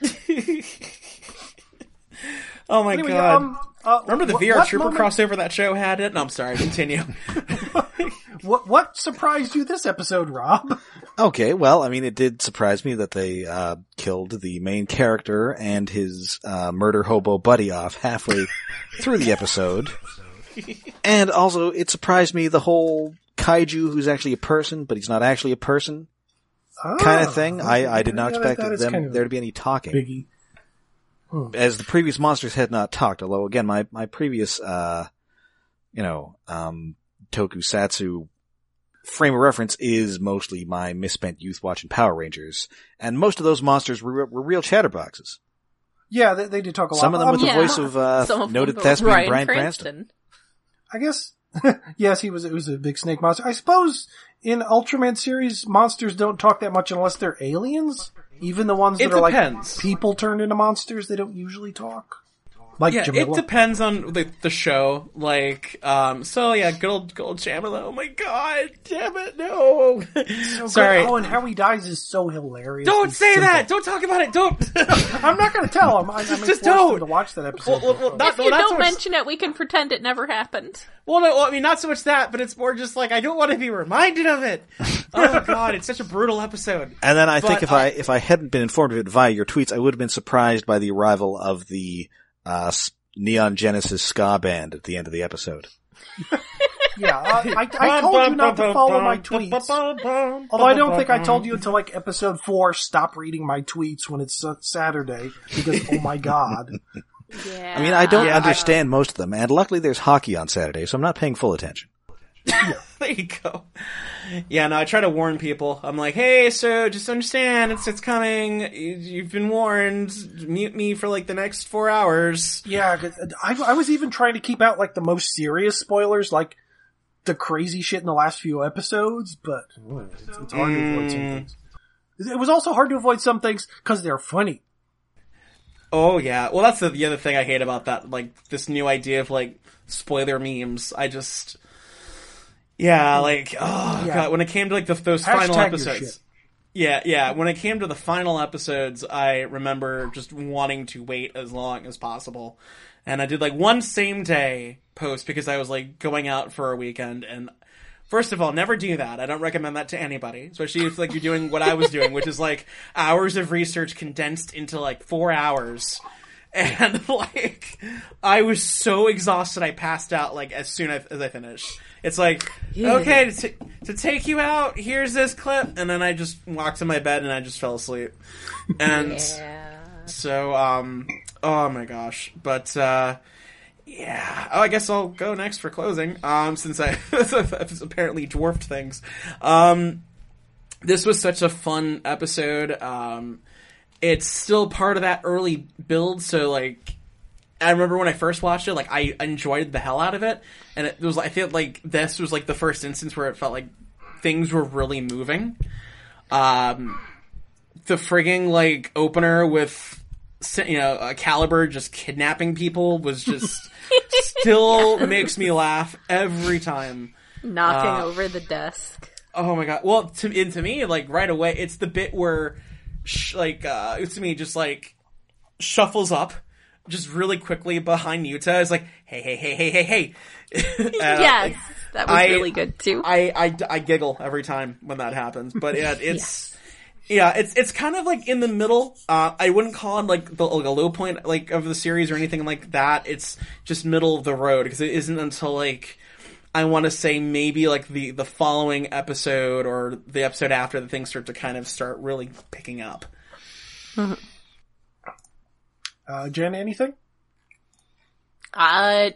(laughs) Oh my Anyway, god. um, uh, Remember the what- VR what Trooper moment- crossover that show had it? No, I'm sorry, continue. (laughs) What what surprised you this episode, Rob? okay, well, I mean, it did surprise me that they uh, killed the main character and his uh, murder hobo buddy off halfway (laughs) through the episode. And also, it surprised me the whole kaiju who's actually a person, but he's not actually a person Ah, kind of thing. I, I did not yeah, expect them kind of there to be any talking. Biggie. as the previous monsters had not talked, although again, my, my previous, uh, you know, um, tokusatsu frame of reference is mostly my misspent youth watching Power Rangers, and most of those monsters were, were real chatterboxes. Yeah, they, they did talk a lot. Some of them with Um, the Yeah. voice of, uh, (laughs) Some of noted thespian Bryan Brian Cranston. Cranston. I guess, (laughs) yes, he was, it was a big snake monster. I suppose in Ultraman series, monsters don't talk that much unless they're aliens. Even the ones that It are depends. like people turned into monsters, they don't usually talk. Like Yeah, it depends on the, the show. Like, um, so yeah, good old, good old Jamila. Oh my god, damn it, no. So Sorry. good. Oh, and how he dies is so hilarious. Don't say simple. that! Don't talk about it! Don't! (laughs) I'm not going to tell him. I, I'm Just just don't. to watch that episode. Well, well, well, not- If you well, don't so much- mention it, we can pretend it never happened. Well, no, well, I mean, not so much that, but it's more just like, I don't want to be reminded of it. (laughs) Oh god, it's such a brutal episode. And then I think if uh, I if I hadn't been informed of it via your tweets, I would have been surprised by the arrival of the uh, Neon Genesis ska band at the end of the episode. (laughs) yeah, uh, I, I told you not to follow my tweets. Although I don't think I told you until like episode four, stop reading my tweets when it's uh, Saturday, because oh my god. Yeah. (laughs) I mean, I don't Yeah, I- understand most of them, and luckily there's hockey on Saturday, so I'm not paying full attention. (laughs) There you go. Yeah, no, I try to warn people. I'm like, hey, so just understand, it's it's coming. You- You've been warned. Mute me for like the next four hours. Yeah, I, I was even trying to keep out like the most serious spoilers, like the crazy shit in the last few episodes, but uh, it's, it's hard to avoid some things. It was also hard to avoid some things because they're funny. Oh yeah, well that's the, the other thing I hate about that, like this new idea of like spoiler memes. I just, yeah, like oh Yeah. god, when it came to like the, those final Hashtag your episodes. Yeah, yeah. When it came to the final episodes, I remember just wanting to wait as long as possible. And I did like one same day post because I was like going out for a weekend and First of all, never do that. I don't recommend that to anybody, especially if like you're doing what I was doing, which is like hours of research condensed into like four hours. And (laughs) like, I was so exhausted, I passed out like as soon as, as I finished. It's like, okay, to, t- to take you out, here's this clip, and then I just walked to my bed and I just fell asleep. And Yeah. so, um, oh my gosh, but uh, yeah. Oh, I guess I'll go next for closing. Um, since I (laughs) apparently dwarfed things. Um, this was such a fun episode. Um, it's still part of that early build, so like. I remember when I first watched it, like I enjoyed the hell out of it, and it was I feel like this was like the first instance where it felt like things were really moving. Um, the frigging like opener with you know a Caliber just kidnapping people was just (laughs) still makes me laugh every time. Knocking Uh, over the desk. Oh my god! Well, to and to me, like right away, it's the bit where, sh- like, uh, me just like shuffles up, just really quickly behind Yuta. Is like, hey, hey, hey, hey, hey, hey. (laughs) And, uh, yes, like, that was I- really good too. I, I, I giggle every time when that happens. But yeah, (laughs) it's yeah, it's it's kind of like in the middle. Uh, I wouldn't call it like the like a low point like of the series or anything like that. It's just middle of the road because it isn't until like I want to say maybe like the the following episode or the episode after the things start to kind of start really picking up. Uh, Jen, anything? Uh,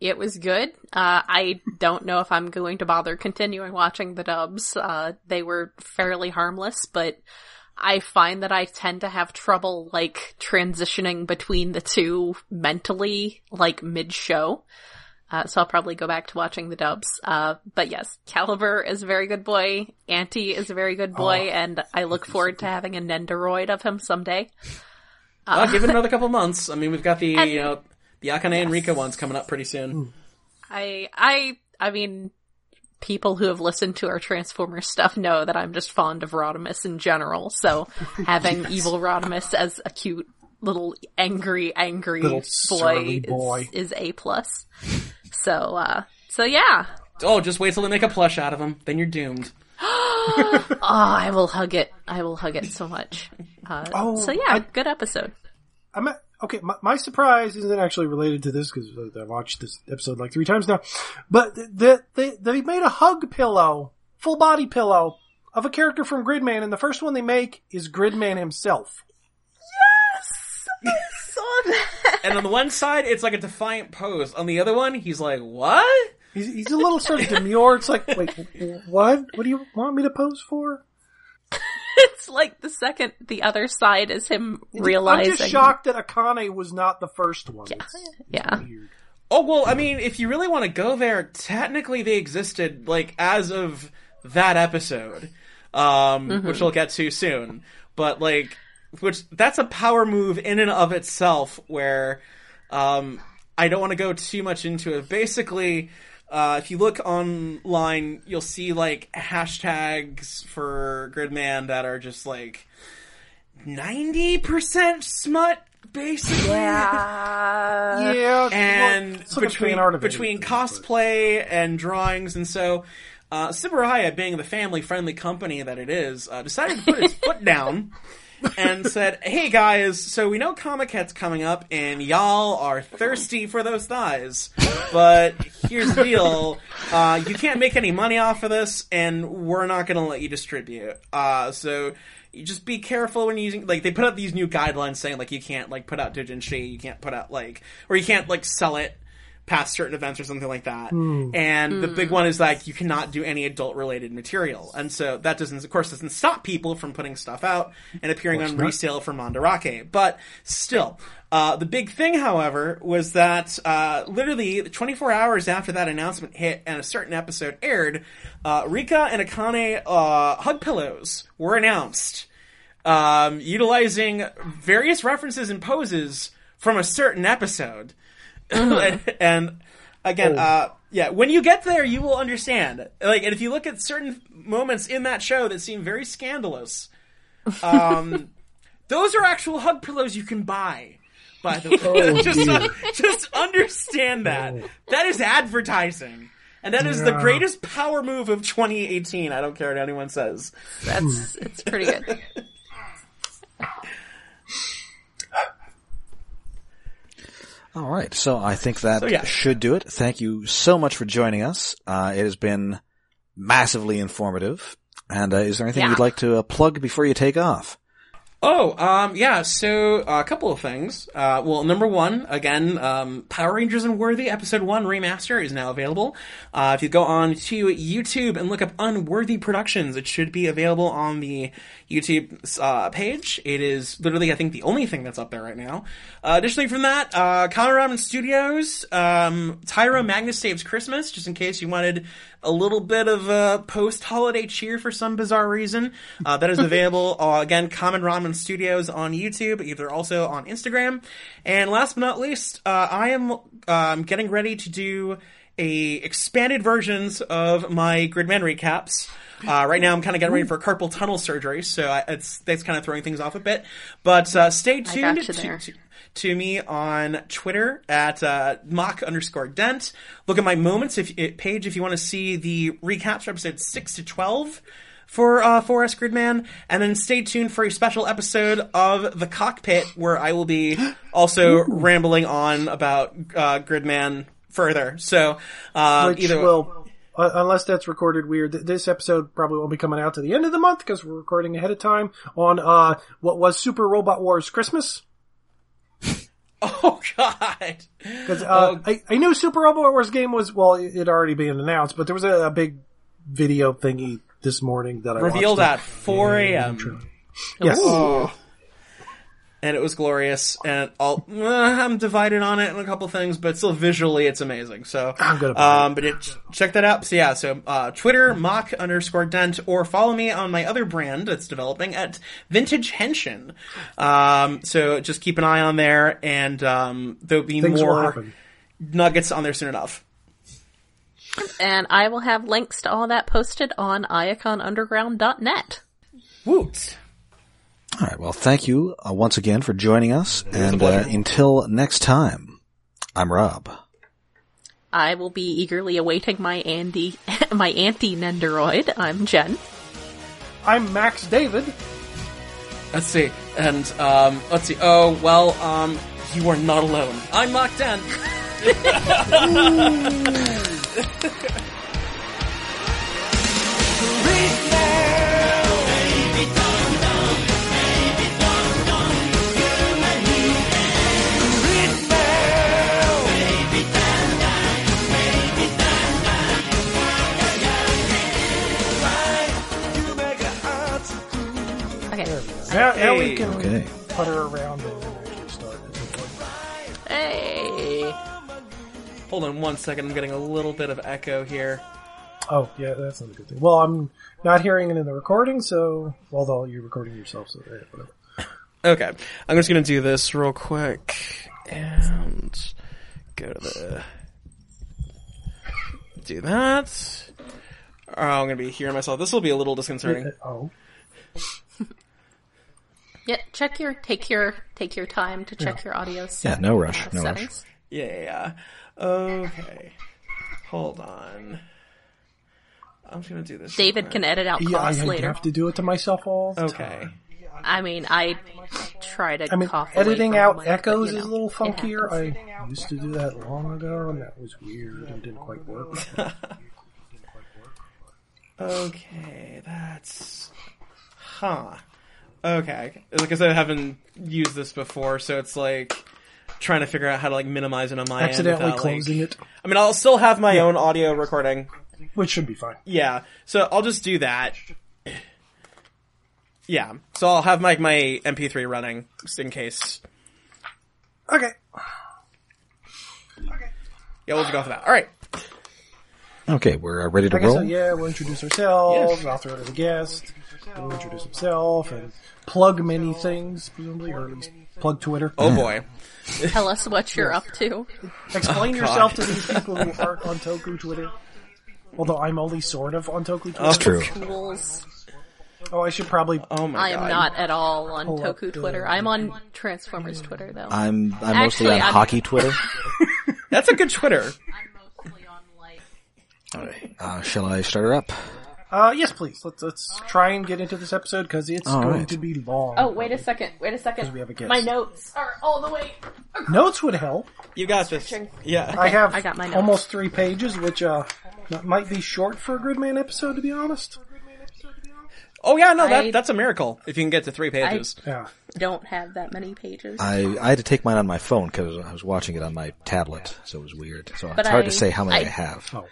it was good. Uh, I don't know if I'm going to bother continuing watching the dubs. Uh, they were fairly harmless, but I find that I tend to have trouble, like, transitioning between the two mentally, like, mid-show. Uh, so I'll probably go back to watching the dubs. Uh, but yes, Caliber is a very good boy. Anti is a very good boy, and I look (laughs) forward to having a Nendoroid of him someday. Uh, give it another (laughs) couple months. I mean, we've got the And- you know the Akane and Rika ones coming up pretty soon. I, I, I mean, people who have listened to our Transformers stuff know that I'm just fond of Rodimus in general. So (laughs) having evil Rodimus as a cute little angry, angry boy, boy. Is, is a plus. So, uh, so yeah. Oh, just wait till they make a plush out of them. Then you're doomed. Oh, (gasps) I will hug it. I will hug it so much. Uh, Oh, so yeah, I- good episode. I'm at, okay. My, my surprise isn't actually related to this because I've watched this episode like three times now. But that they they made a hug pillow, full body pillow of a character from Gridman, and the first one they make is Gridman himself. Yes, I Saw that. And on the one side, it's like a defiant pose. On the other one, he's like, "What?" He's, he's a little sort of demure. It's like, wait, what? What do you want me to pose for? It's like the second the other side is him realizing. I'm just shocked that Akane was not the first one. It's Yeah. weird. Oh well, I mean, if you really want to go there, technically they existed like as of that episode, um, which we'll get to soon. But like, which that's a power move in and of itself. Where um, I don't want to go too much into it. Basically, uh, if you look online, you'll see like hashtags for Gridman that are just like ninety percent smut, basically. Yeah. Yeah, and well, it's like a between art of between anything, cosplay and drawings, and so uh, Tsuburaya, being the family-friendly company that it is, uh, decided to put its (laughs) foot down and said, "Hey guys, so we know Comiket's coming up, and y'all are thirsty for those thighs, but here's the deal: uh, you can't make any money off of this, and we're not going to let you distribute. Uh, so." You just be careful when using like they put out these new guidelines saying like you can't like put out Doujinshi, you can't put out like or you can't like sell it past certain events or something like that. And the big one is like you cannot do any adult related material. And so that doesn't of course doesn't stop people from putting stuff out and appearing on resale for Mandarake. But still, uh, the big thing, however, was that uh, literally 24 hours after that announcement hit and a certain episode aired, uh, Rika and Akane uh, hug pillows were announced, um, utilizing various references and poses from a certain episode. (laughs) and, and again, uh, yeah, when you get there, you will understand. Like, and if you look at certain moments in that show that seem very scandalous, (laughs) um, those are actual hug pillows you can buy. By the way, (laughs) just uh, just understand that that is advertising, and that is the greatest power move of 2018. I don't care what anyone says. That's it's pretty good. All right, so I think that So, yeah. should do it. Thank you so much for joining us. Uh, it has been massively informative. And uh, is there anything Yeah. you'd like to uh, plug before you take off? Oh, um, yeah. So uh, a couple of things. Uh, well, number one, again, um, Power Rangers Unworthy Episode One Remaster is now available. Uh, if you go on to YouTube and look up Unworthy Productions, it should be available on the YouTube uh, page. It is literally, I think, the only thing that's up there right now. Uh, additionally, from that, uh, Ramen Studios, um, Tyro Magnus Saves Christmas, just in case you wanted a little bit of a post-holiday cheer for some bizarre reason. Uh, that is (laughs) available uh, again, Common Ramen Studios on YouTube. Either also on Instagram. And last but not least, uh, I am um, getting ready to do a expanded versions of my Gridman recaps. Uh, right now, I'm kind of getting ready for carpal tunnel surgery, so I, it's that's kind of throwing things off a bit. But uh, stay tuned to, to to me on Twitter at uh, mock underscore dent. Look at my moments if it, page if you want to see the recaps for episodes six to twelve for uh, Forest Gridman, and then stay tuned for a special episode of the Cockpit where I will be (gasps) also rambling on about uh, Gridman further. So uh, Which either will, uh, unless that's recorded weird, this episode probably won't be coming out to the end of the month because we're recording ahead of time on uh, what was Super Robot Wars Christmas. (laughs) oh god, Because uh, Oh. I, I knew Super Robot Wars game was well, it had already been announced, but there was a, a big video thingy this morning that I revealed watched. at four a.m. Yes. Oh. And it was glorious, and I'll, uh, I'm divided on it and a couple things, but still visually it's amazing. So, I'm gonna buy um, but it, check that out. So yeah, so uh, Twitter mock underscore dent, or follow me on my other brand that's developing at Vintage Henshin. Um, so just keep an eye on there, and um, there'll be Things more nuggets on there soon enough. And I will have links to all that posted on iaconunderground.net. Woot! All right. Well, thank you uh, once again for joining us. And uh, until next time, I'm Rob. I will be eagerly awaiting my Andy, (laughs) my anti Nendoroid. I'm Jen. I'm Max David. Let's see. And um, let's see. Oh well, um, you are not alone. I'm Mark Dent. (laughs) (laughs) Now, now we Hey. can Okay. putter around and then actually start. Hey. Hold on one second. I'm getting a little bit of echo here. Oh, yeah, that's not a good thing. Well, I'm not hearing it in the recording, so although you're recording yourself, so yeah, whatever. Okay, I'm just gonna do this real quick and go to the do that. Oh, I'm gonna be hearing myself. This will be a little disconcerting. Oh, Yeah, check your take your take your time to check your audio Yeah, no rush, no uh, rush. settings. Yeah, yeah, yeah. Okay. Hold on. I'm just gonna do this. David quick. can edit out yeah, I, coughs I have to do it to myself all the Okay. time. I mean, I try to I mean, cough. editing out the mic, but, echoes you is a little funkier. I used to do that long ago, and that was weird and didn't quite work. (laughs) (laughs) Okay, that's huh. Okay, like I said, I haven't used this before, so it's like trying to figure out how to like minimize it on my Accidentally end. without, like- closing it, I mean, I'll still have my own audio recording. which should be fine. Yeah, so I'll just do that. Yeah, so I'll have my my MP3 running just in case. Okay. Okay. Yeah, we'll just go with that. All right. Okay, we're uh, ready to I guess, roll. uh, yeah, we'll introduce ourselves, I'll throw it to the guest, and we'll introduce himself, and plug many things, presumably, or at least plug Twitter. Oh boy. (laughs) Tell us what you're up to. Explain Oh, yourself to these people who aren't on Toku Twitter. Although I'm only sort of on Toku Twitter. That's True. Tools. Oh, I should probably. Oh my I am god. not at all on Pull up Toku the- Twitter. I'm on Transformers Twitter though. I'm I'm mostly Actually, on I'm- hockey Twitter. (laughs) That's a good Twitter. I'm mostly on like. Alright, uh, shall I start her up? Uh, yes, please. Let's let's try and get into this episode because it's All going right. to be long. Oh, wait a second. Wait a second. we have a guest. My notes are all the way. notes would help. You got this. Yeah. I have I got my notes. almost three pages, which uh might be short for a Gridman episode, to be honest. Oh yeah, no, I- that that's a miracle if you can get to three pages. Yeah. Don't have that many pages. I I had to take mine on my phone because I was watching it on my tablet, so it was weird. So But it's hard I- to say how many I, I- have. Oh.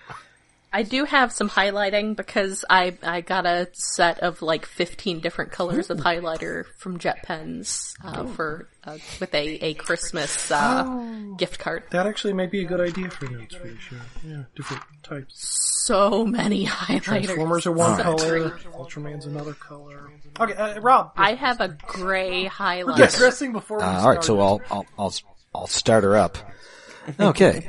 I do have some highlighting because I I got a set of like 15 different colors of highlighter from Jet Pens uh, for uh, with a a Christmas uh, Oh. gift card. That actually might be a good idea for notes for the show. Yeah, different types. So many highlighters. Transformers are one So color. great. Ultraman's another color. Okay, uh, Rob. I have a gray highlighter. Yes. Dressing before we Uh, all right, so I'll I'll I'll I'll start her up. Okay.